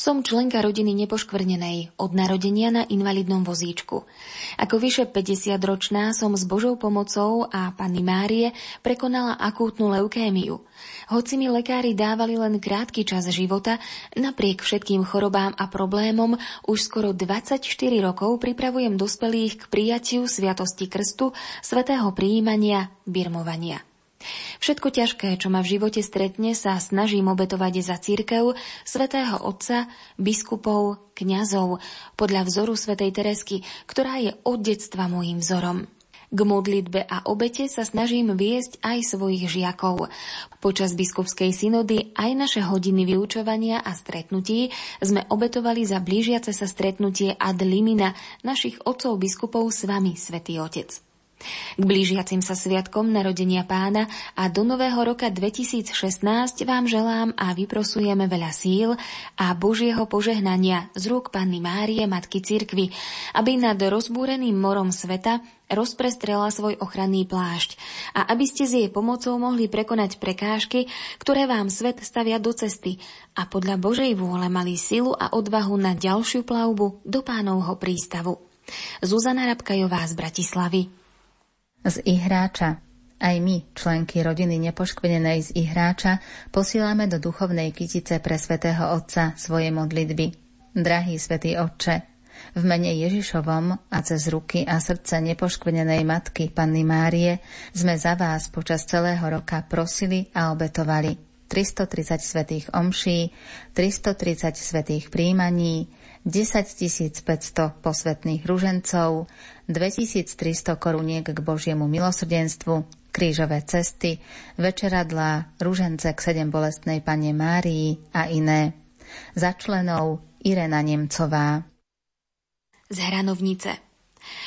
Som členka rodiny nepoškvrnenej, od narodenia na invalidnom vozíčku. Ako vyše 50-ročná som s Božou pomocou a Panny Márie prekonala akútnu leukémiu. Hoci mi lekári dávali len krátky čas života, napriek všetkým chorobám a problémom už skoro 24 rokov pripravujem dospelých k prijatiu Sviatosti Krstu, svetého prijímania, birmovania. Všetko ťažké, čo ma v živote stretne, sa snažím obetovať za církev, svätého Otca, biskupov, kňazov, podľa vzoru svätej Teresky, ktorá je od detstva môjim vzorom. K modlitbe a obete sa snažím viesť aj svojich žiakov. Počas biskupskej synody aj naše hodiny vyučovania a stretnutí sme obetovali za blížiace sa stretnutie ad limina našich otcov biskupov s vami, Svetý Otec. K blížiacim sa sviatkom narodenia pána a do nového roka 2016 vám želám a vyprosujeme veľa síl a Božieho požehnania z rúk Panny Márie, Matky Cirkvy, aby nad rozbúreným morom sveta rozprestrela svoj ochranný plášť a aby ste s jej pomocou mohli prekonať prekážky, ktoré vám svet stavia do cesty a podľa Božej vôle mali silu a odvahu na ďalšiu plavbu do pánovho prístavu. Zuzana Rabkajová z Bratislavy z Ihráča. Aj my, členky rodiny nepoškvrnenej z Ihráča, posílame do duchovnej kytice pre svätého Otca svoje modlitby. Drahý svätý Otče, v mene Ježišovom a cez ruky a srdce nepoškvrnenej Matky Panny Márie sme za vás počas celého roka prosili a obetovali 330 svetých omší, 330 svetých príjmaní, 10 500 posvetných ružencov, 2300 koruniek k Božiemu milosrdenstvu, krížové cesty, večeradlá, ružence k sedem bolestnej Pane Márii a iné. Za členov Irena Nemcová. Z Hranovnice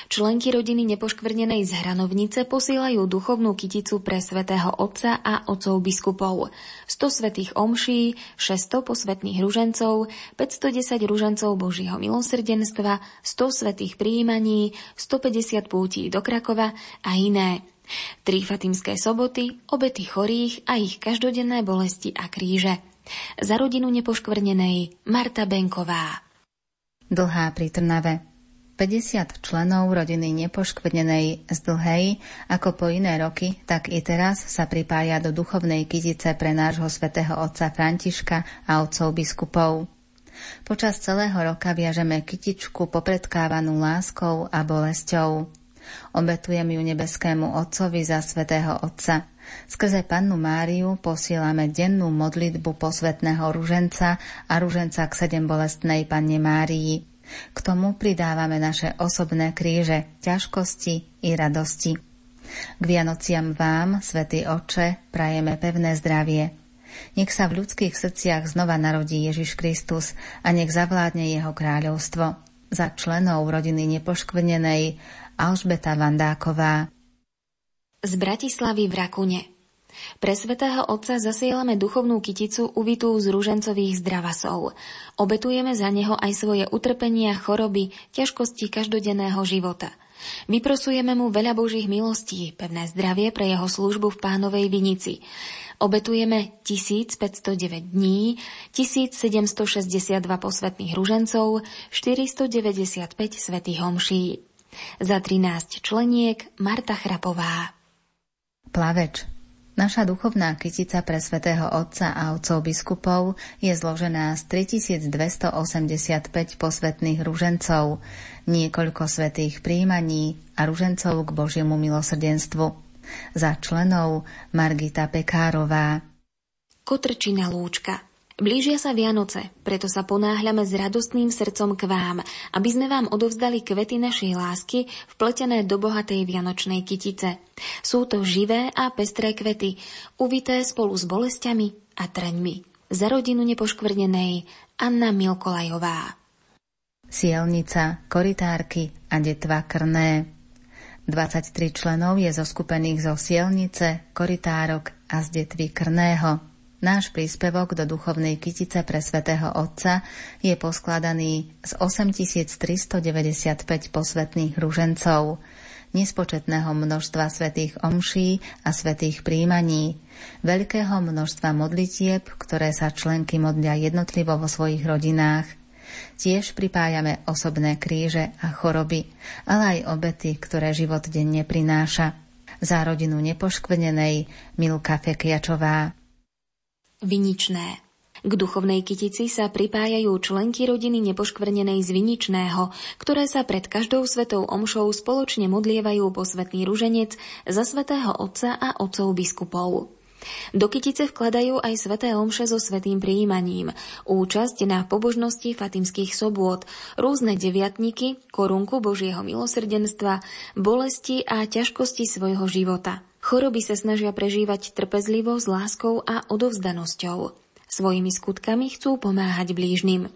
Členky rodiny nepoškvrnenej z Hranovnice posielajú duchovnú kyticu pre svätého Otca a otcov biskupov. 100 svetých omší, 600 posvetných ružencov, 510 ružencov Božieho milosrdenstva, 100 svetých príjmaní, 150 pútí do Krakova a iné. Tri fatimské soboty, obety chorých a ich každodenné bolesti a kríže. Za rodinu nepoškvrnenej Marta Benková. Dlhá pri Trnave 50 členov rodiny nepoškvrnenej z dlhej, ako po iné roky, tak i teraz sa pripája do duchovnej kytice pre nášho svätého otca Františka a otcov biskupov. Počas celého roka viažeme kytičku popredkávanú láskou a bolesťou. Obetujem ju nebeskému Otcovi za svätého Otca. Skrze Pannu Máriu posielame dennú modlitbu posvetného ruženca a ruženca k sedem bolestnej Panne Márii. K tomu pridávame naše osobné kríže, ťažkosti i radosti. K Vianociam vám, Svetý Oče, prajeme pevné zdravie. Nech sa v ľudských srdciach znova narodí Ježiš Kristus a nech zavládne jeho kráľovstvo. Za členov rodiny nepoškvrnenej Alžbeta Vandáková. Z Bratislavy v Rakune. Pre svätého Otca zasielame duchovnú kyticu uvitú z rúžencových zdravasov. Obetujeme za neho aj svoje utrpenia, choroby, ťažkosti každodenného života. Vyprosujeme mu veľa Božích milostí, pevné zdravie pre jeho službu v pánovej vinici. Obetujeme 1509 dní, 1762 posvetných ružencov, 495 svetých homší. Za 13 členiek Marta Chrapová. Plaveč Naša duchovná kytica pre svätého Otca a otcov biskupov je zložená z 3285 posvetných ružencov, niekoľko svetých príjmaní a ružencov k Božiemu milosrdenstvu. Za členov Margita Pekárová. Kotrčina lúčka Blížia sa Vianoce, preto sa ponáhľame s radostným srdcom k vám, aby sme vám odovzdali kvety našej lásky vpletené do bohatej vianočnej kytice. Sú to živé a pestré kvety, uvité spolu s bolestiami a treňmi. Za rodinu nepoškvrnenej Anna Milkolajová. Sielnica, koritárky a detva krné. 23 členov je zoskupených zo sielnice, koritárok a z detvy krného. Náš príspevok do duchovnej kytice pre svätého Otca je poskladaný z 8395 posvetných ružencov. nespočetného množstva svetých omší a svetých príjmaní, veľkého množstva modlitieb, ktoré sa členky modlia jednotlivo vo svojich rodinách. Tiež pripájame osobné kríže a choroby, ale aj obety, ktoré život denne prináša. Za rodinu nepoškvrnenej Milka Fekiačová. Viničné k duchovnej kytici sa pripájajú členky rodiny nepoškvrnenej z Viničného, ktoré sa pred každou svetou omšou spoločne modlievajú posvetný ruženec za svetého otca a otcov biskupov. Do kytice vkladajú aj sveté omše so svetým prijímaním, účasť na pobožnosti fatimských sobôd, rôzne deviatniky, korunku Božieho milosrdenstva, bolesti a ťažkosti svojho života. Choroby sa snažia prežívať trpezlivo, s láskou a odovzdanosťou. Svojimi skutkami chcú pomáhať blížnym.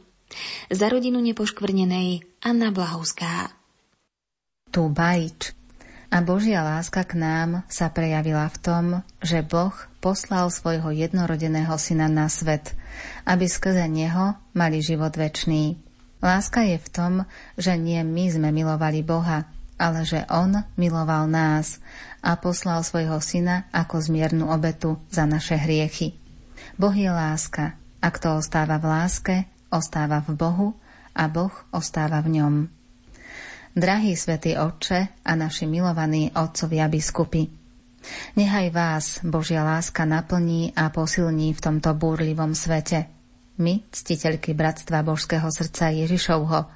Za rodinu nepoškvrnenej Anna Blahovská. Tu bajč a Božia láska k nám sa prejavila v tom, že Boh poslal svojho jednorodeného syna na svet, aby skrze neho mali život večný. Láska je v tom, že nie my sme milovali Boha, ale že On miloval nás a poslal svojho syna ako zmiernu obetu za naše hriechy. Boh je láska a kto ostáva v láske, ostáva v Bohu a Boh ostáva v ňom. Drahý svätý Otče a naši milovaní otcovia biskupy, nechaj vás Božia láska naplní a posilní v tomto búrlivom svete. My, ctiteľky Bratstva Božského srdca Ježišovho,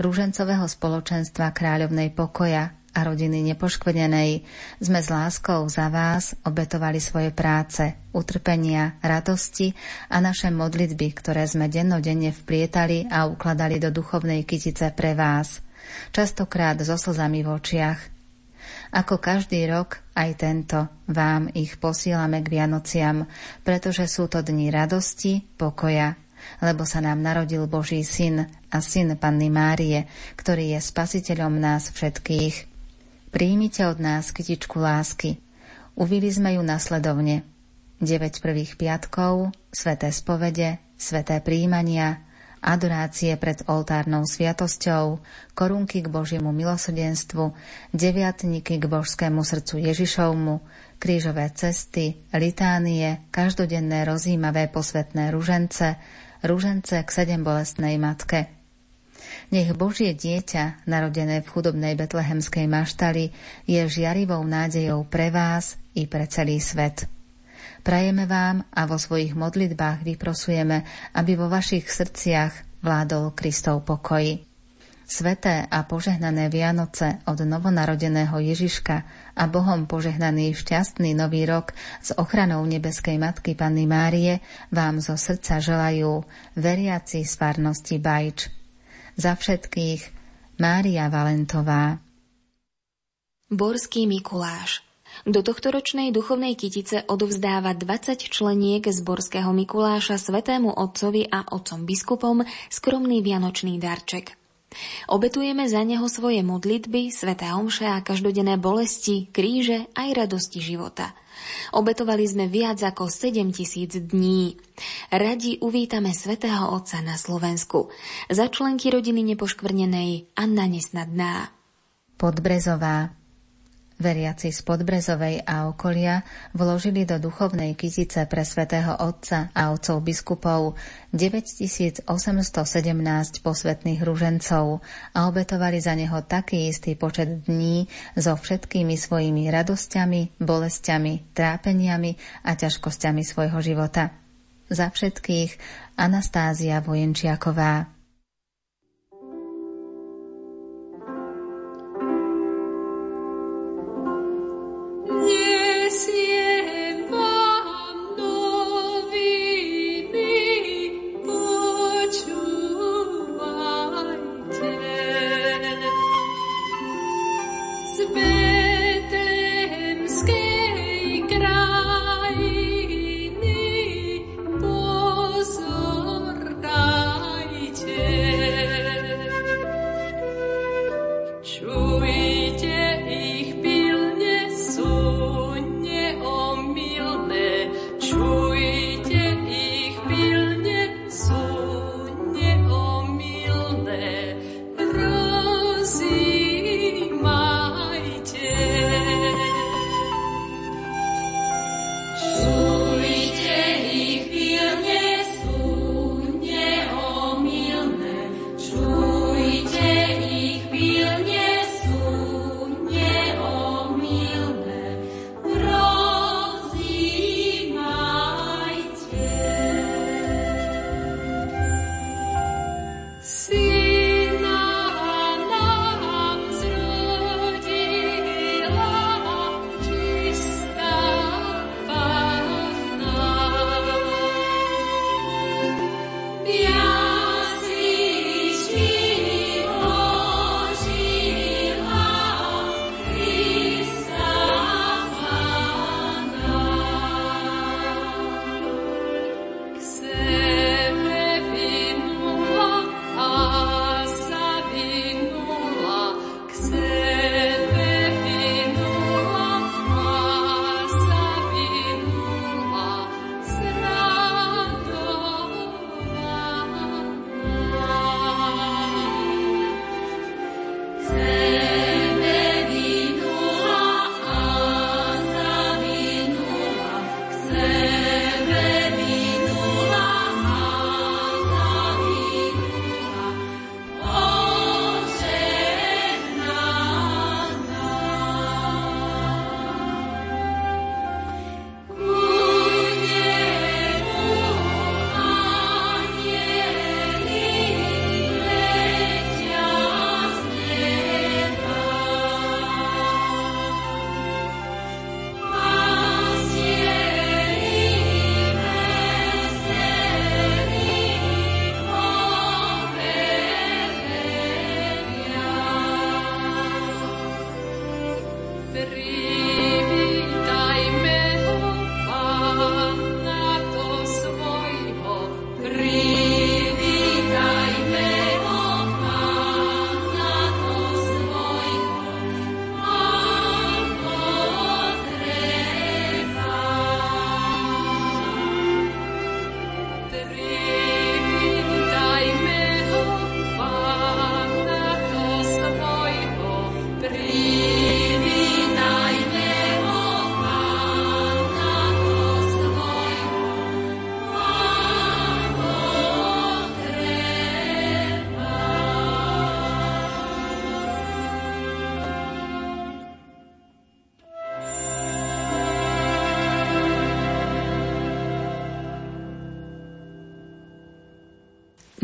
rúžencového spoločenstva kráľovnej pokoja a rodiny nepoškvrnenej sme s láskou za vás obetovali svoje práce, utrpenia, radosti a naše modlitby, ktoré sme dennodenne vplietali a ukladali do duchovnej kytice pre vás, častokrát so slzami v očiach. Ako každý rok, aj tento vám ich posílame k Vianociam, pretože sú to dni radosti, pokoja, lebo sa nám narodil Boží syn a syn Panny Márie, ktorý je spasiteľom nás všetkých. Príjmite od nás kytičku lásky. Uvili sme ju nasledovne. 9 prvých piatkov, sveté spovede, sveté príjmania, adorácie pred oltárnou sviatosťou, korunky k Božiemu milosrdenstvu, deviatníky k božskému srdcu Ježišovmu, krížové cesty, litánie, každodenné rozímavé posvetné ružence, ružence k sedem bolestnej matke – nech Božie dieťa, narodené v chudobnej betlehemskej maštali, je žiarivou nádejou pre vás i pre celý svet. Prajeme vám a vo svojich modlitbách vyprosujeme, aby vo vašich srdciach vládol Kristov pokoj. Sveté a požehnané Vianoce od novonarodeného Ježiška a Bohom požehnaný šťastný nový rok s ochranou nebeskej Matky Panny Márie vám zo srdca želajú veriaci z farnosti Bajč za všetkých Mária Valentová. Borský Mikuláš do tohtoročnej duchovnej kytice odovzdáva 20 členiek z Borského Mikuláša svetému otcovi a otcom biskupom skromný vianočný darček. Obetujeme za neho svoje modlitby, sveté omše a každodenné bolesti, kríže aj radosti života – Obetovali sme viac ako 7 tisíc dní. Radi uvítame svätého Otca na Slovensku. Za členky rodiny nepoškvrnenej Anna Nesnadná. Podbrezová Veriaci z Podbrezovej a okolia vložili do duchovnej kytice pre svätého Otca a otcov biskupov 9817 posvetných ružencov a obetovali za neho taký istý počet dní so všetkými svojimi radosťami, bolestiami, trápeniami a ťažkosťami svojho života. Za všetkých Anastázia Vojenčiaková.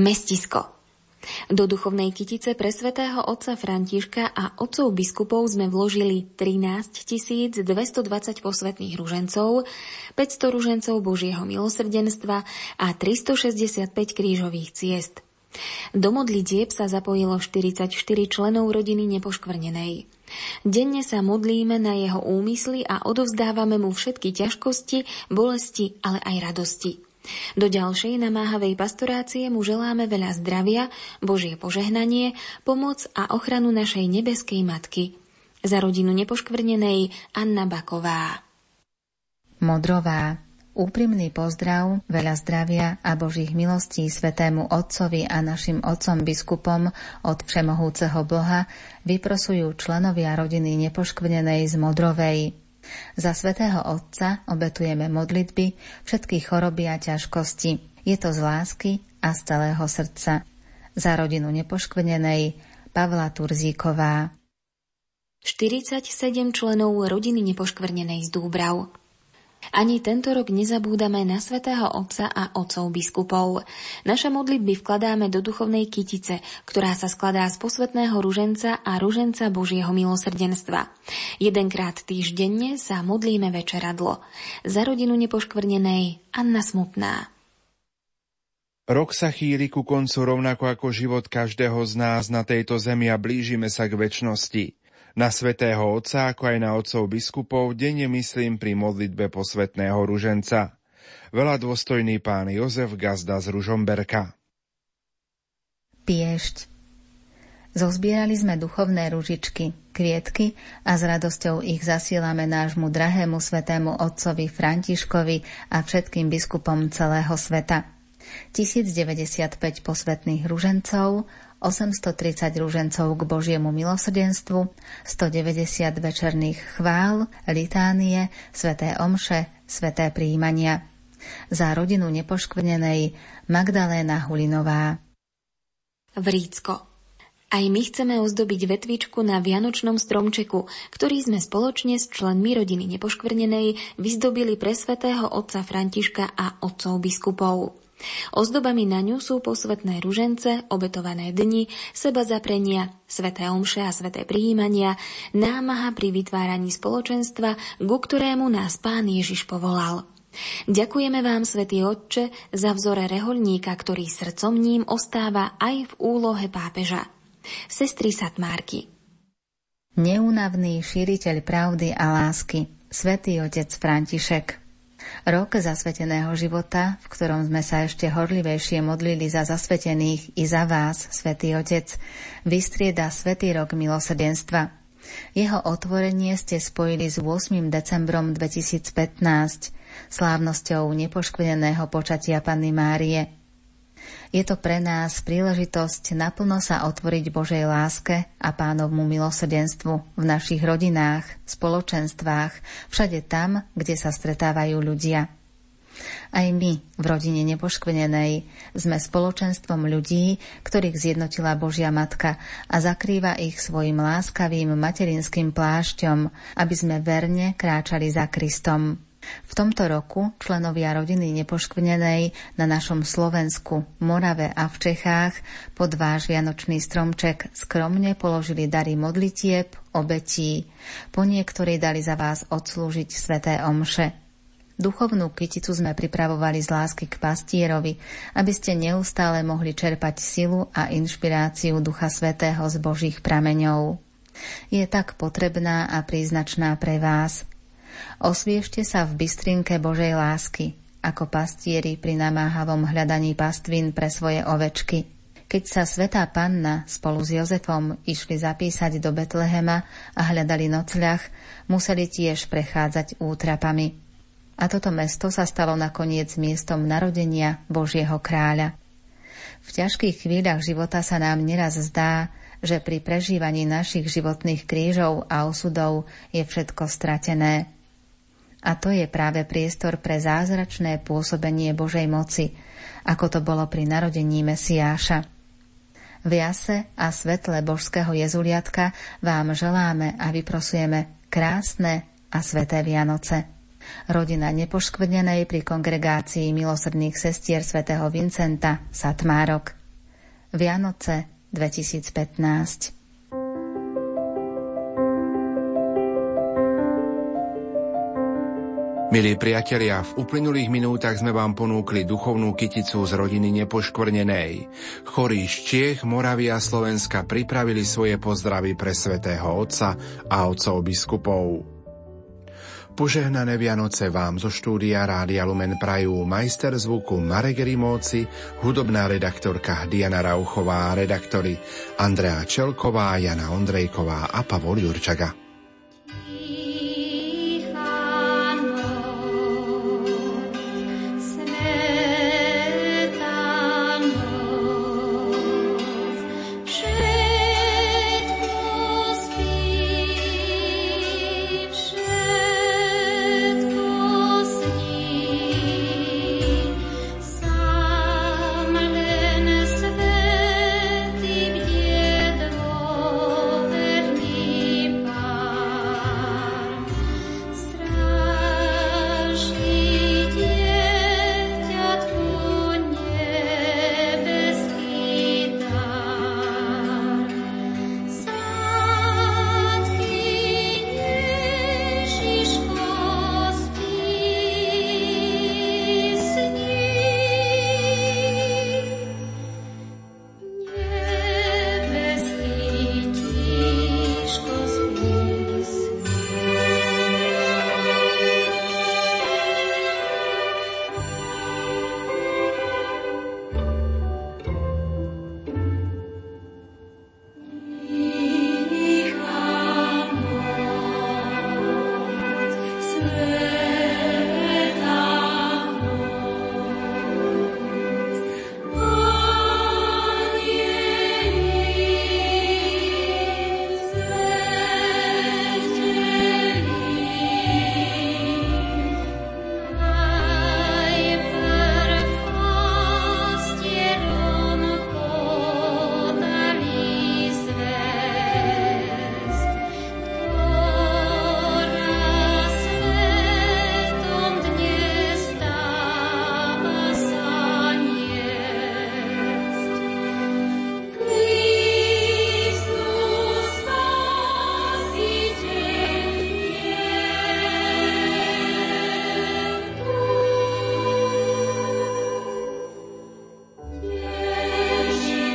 Mestisko do duchovnej kytice pre svätého otca Františka a otcov biskupov sme vložili 13 220 posvetných ružencov, 500 ružencov Božieho milosrdenstva a 365 krížových ciest. Do modlitieb sa zapojilo 44 členov rodiny nepoškvrnenej. Denne sa modlíme na jeho úmysly a odovzdávame mu všetky ťažkosti, bolesti, ale aj radosti. Do ďalšej namáhavej pastorácie mu želáme veľa zdravia, Božie požehnanie, pomoc a ochranu našej nebeskej matky. Za rodinu nepoškvrnenej Anna Baková. Modrová. Úprimný pozdrav, veľa zdravia a Božích milostí svetému Otcovi a našim Otcom biskupom od Všemohúceho Boha vyprosujú členovia rodiny nepoškvrnenej z Modrovej. Za svätého Otca obetujeme modlitby, všetky choroby a ťažkosti. Je to z lásky a z celého srdca. Za rodinu nepoškvrnenej Pavla Turzíková. 47 členov rodiny nepoškvrnenej z Dúbrav. Ani tento rok nezabúdame na svätého Otca a otcov biskupov. Naše modlitby vkladáme do duchovnej kytice, ktorá sa skladá z posvetného ruženca a ruženca Božieho milosrdenstva. Jedenkrát týždenne sa modlíme večeradlo. Za rodinu nepoškvrnenej Anna Smutná. Rok sa chýli ku koncu rovnako ako život každého z nás na tejto zemi a blížime sa k väčšnosti. Na svätého Otca, ako aj na otcov biskupov, denne myslím pri modlitbe posvetného ruženca. Veľa dôstojný pán Jozef Gazda z Ružomberka. Piešť Zozbierali sme duchovné ružičky, kvietky a s radosťou ich zasielame nášmu drahému svetému otcovi Františkovi a všetkým biskupom celého sveta. 1095 posvetných ružencov, 830 rúžencov k Božiemu milosrdenstvu, 190 večerných chvál, litánie, sveté omše, sveté príjmania. Za rodinu nepoškvrnenej Magdaléna Hulinová. Vrícko. Aj my chceme ozdobiť vetvičku na vianočnom stromčeku, ktorý sme spoločne s členmi rodiny nepoškvrnenej vyzdobili pre svätého otca Františka a otcov biskupov. Ozdobami na ňu sú posvetné ružence, obetované dni, seba zaprenia, sveté omše a sveté prijímania, námaha pri vytváraní spoločenstva, ku ktorému nás Pán Ježiš povolal. Ďakujeme vám, Svetý Otče, za vzore reholníka, ktorý srdcom ním ostáva aj v úlohe pápeža. Sestry Satmárky. Neúnavný šíriteľ pravdy a lásky, Svetý Otec František. Rok zasveteného života, v ktorom sme sa ešte horlivejšie modlili za zasvetených i za vás, Svetý Otec, vystrieda Svetý rok milosrdenstva. Jeho otvorenie ste spojili s 8. decembrom 2015, slávnosťou nepoškveneného počatia Panny Márie – je to pre nás príležitosť naplno sa otvoriť Božej láske a pánovmu milosrdenstvu v našich rodinách, spoločenstvách, všade tam, kde sa stretávajú ľudia. Aj my v rodine nepoškvenenej sme spoločenstvom ľudí, ktorých zjednotila Božia Matka a zakrýva ich svojim láskavým materinským plášťom, aby sme verne kráčali za Kristom. V tomto roku členovia rodiny nepoškvrnenej na našom Slovensku, Morave a v Čechách pod váš vianočný stromček skromne položili dary modlitieb, obetí. Po niektorí dali za vás odslúžiť sveté omše. Duchovnú kyticu sme pripravovali z lásky k pastierovi, aby ste neustále mohli čerpať silu a inšpiráciu Ducha Svetého z Božích prameňov. Je tak potrebná a príznačná pre vás – Osviešte sa v bystrinke Božej lásky, ako pastieri pri namáhavom hľadaní pastvín pre svoje ovečky. Keď sa svetá panna spolu s Jozefom išli zapísať do Betlehema a hľadali nocľah, museli tiež prechádzať útrapami. A toto mesto sa stalo nakoniec miestom narodenia Božieho kráľa. V ťažkých chvíľach života sa nám neraz zdá, že pri prežívaní našich životných krížov a osudov je všetko stratené. A to je práve priestor pre zázračné pôsobenie Božej moci, ako to bolo pri narodení Mesiáša. V jase a svetle božského jezuliatka vám želáme a vyprosujeme krásne a sveté Vianoce. Rodina nepoškvrnenej pri kongregácii milosrdných sestier svätého Vincenta Satmárok. Vianoce 2015. Milí priatelia, v uplynulých minútach sme vám ponúkli duchovnú kyticu z rodiny nepoškvrnenej. Chorí z Čiech, Moravia a Slovenska pripravili svoje pozdravy pre svätého Otca a otcov biskupov. Požehnané Vianoce vám zo štúdia Rádia Lumen prajú majster zvuku Marek Rimóci, hudobná redaktorka Diana Rauchová redaktori Andrea Čelková, Jana Ondrejková a Pavol Jurčaga.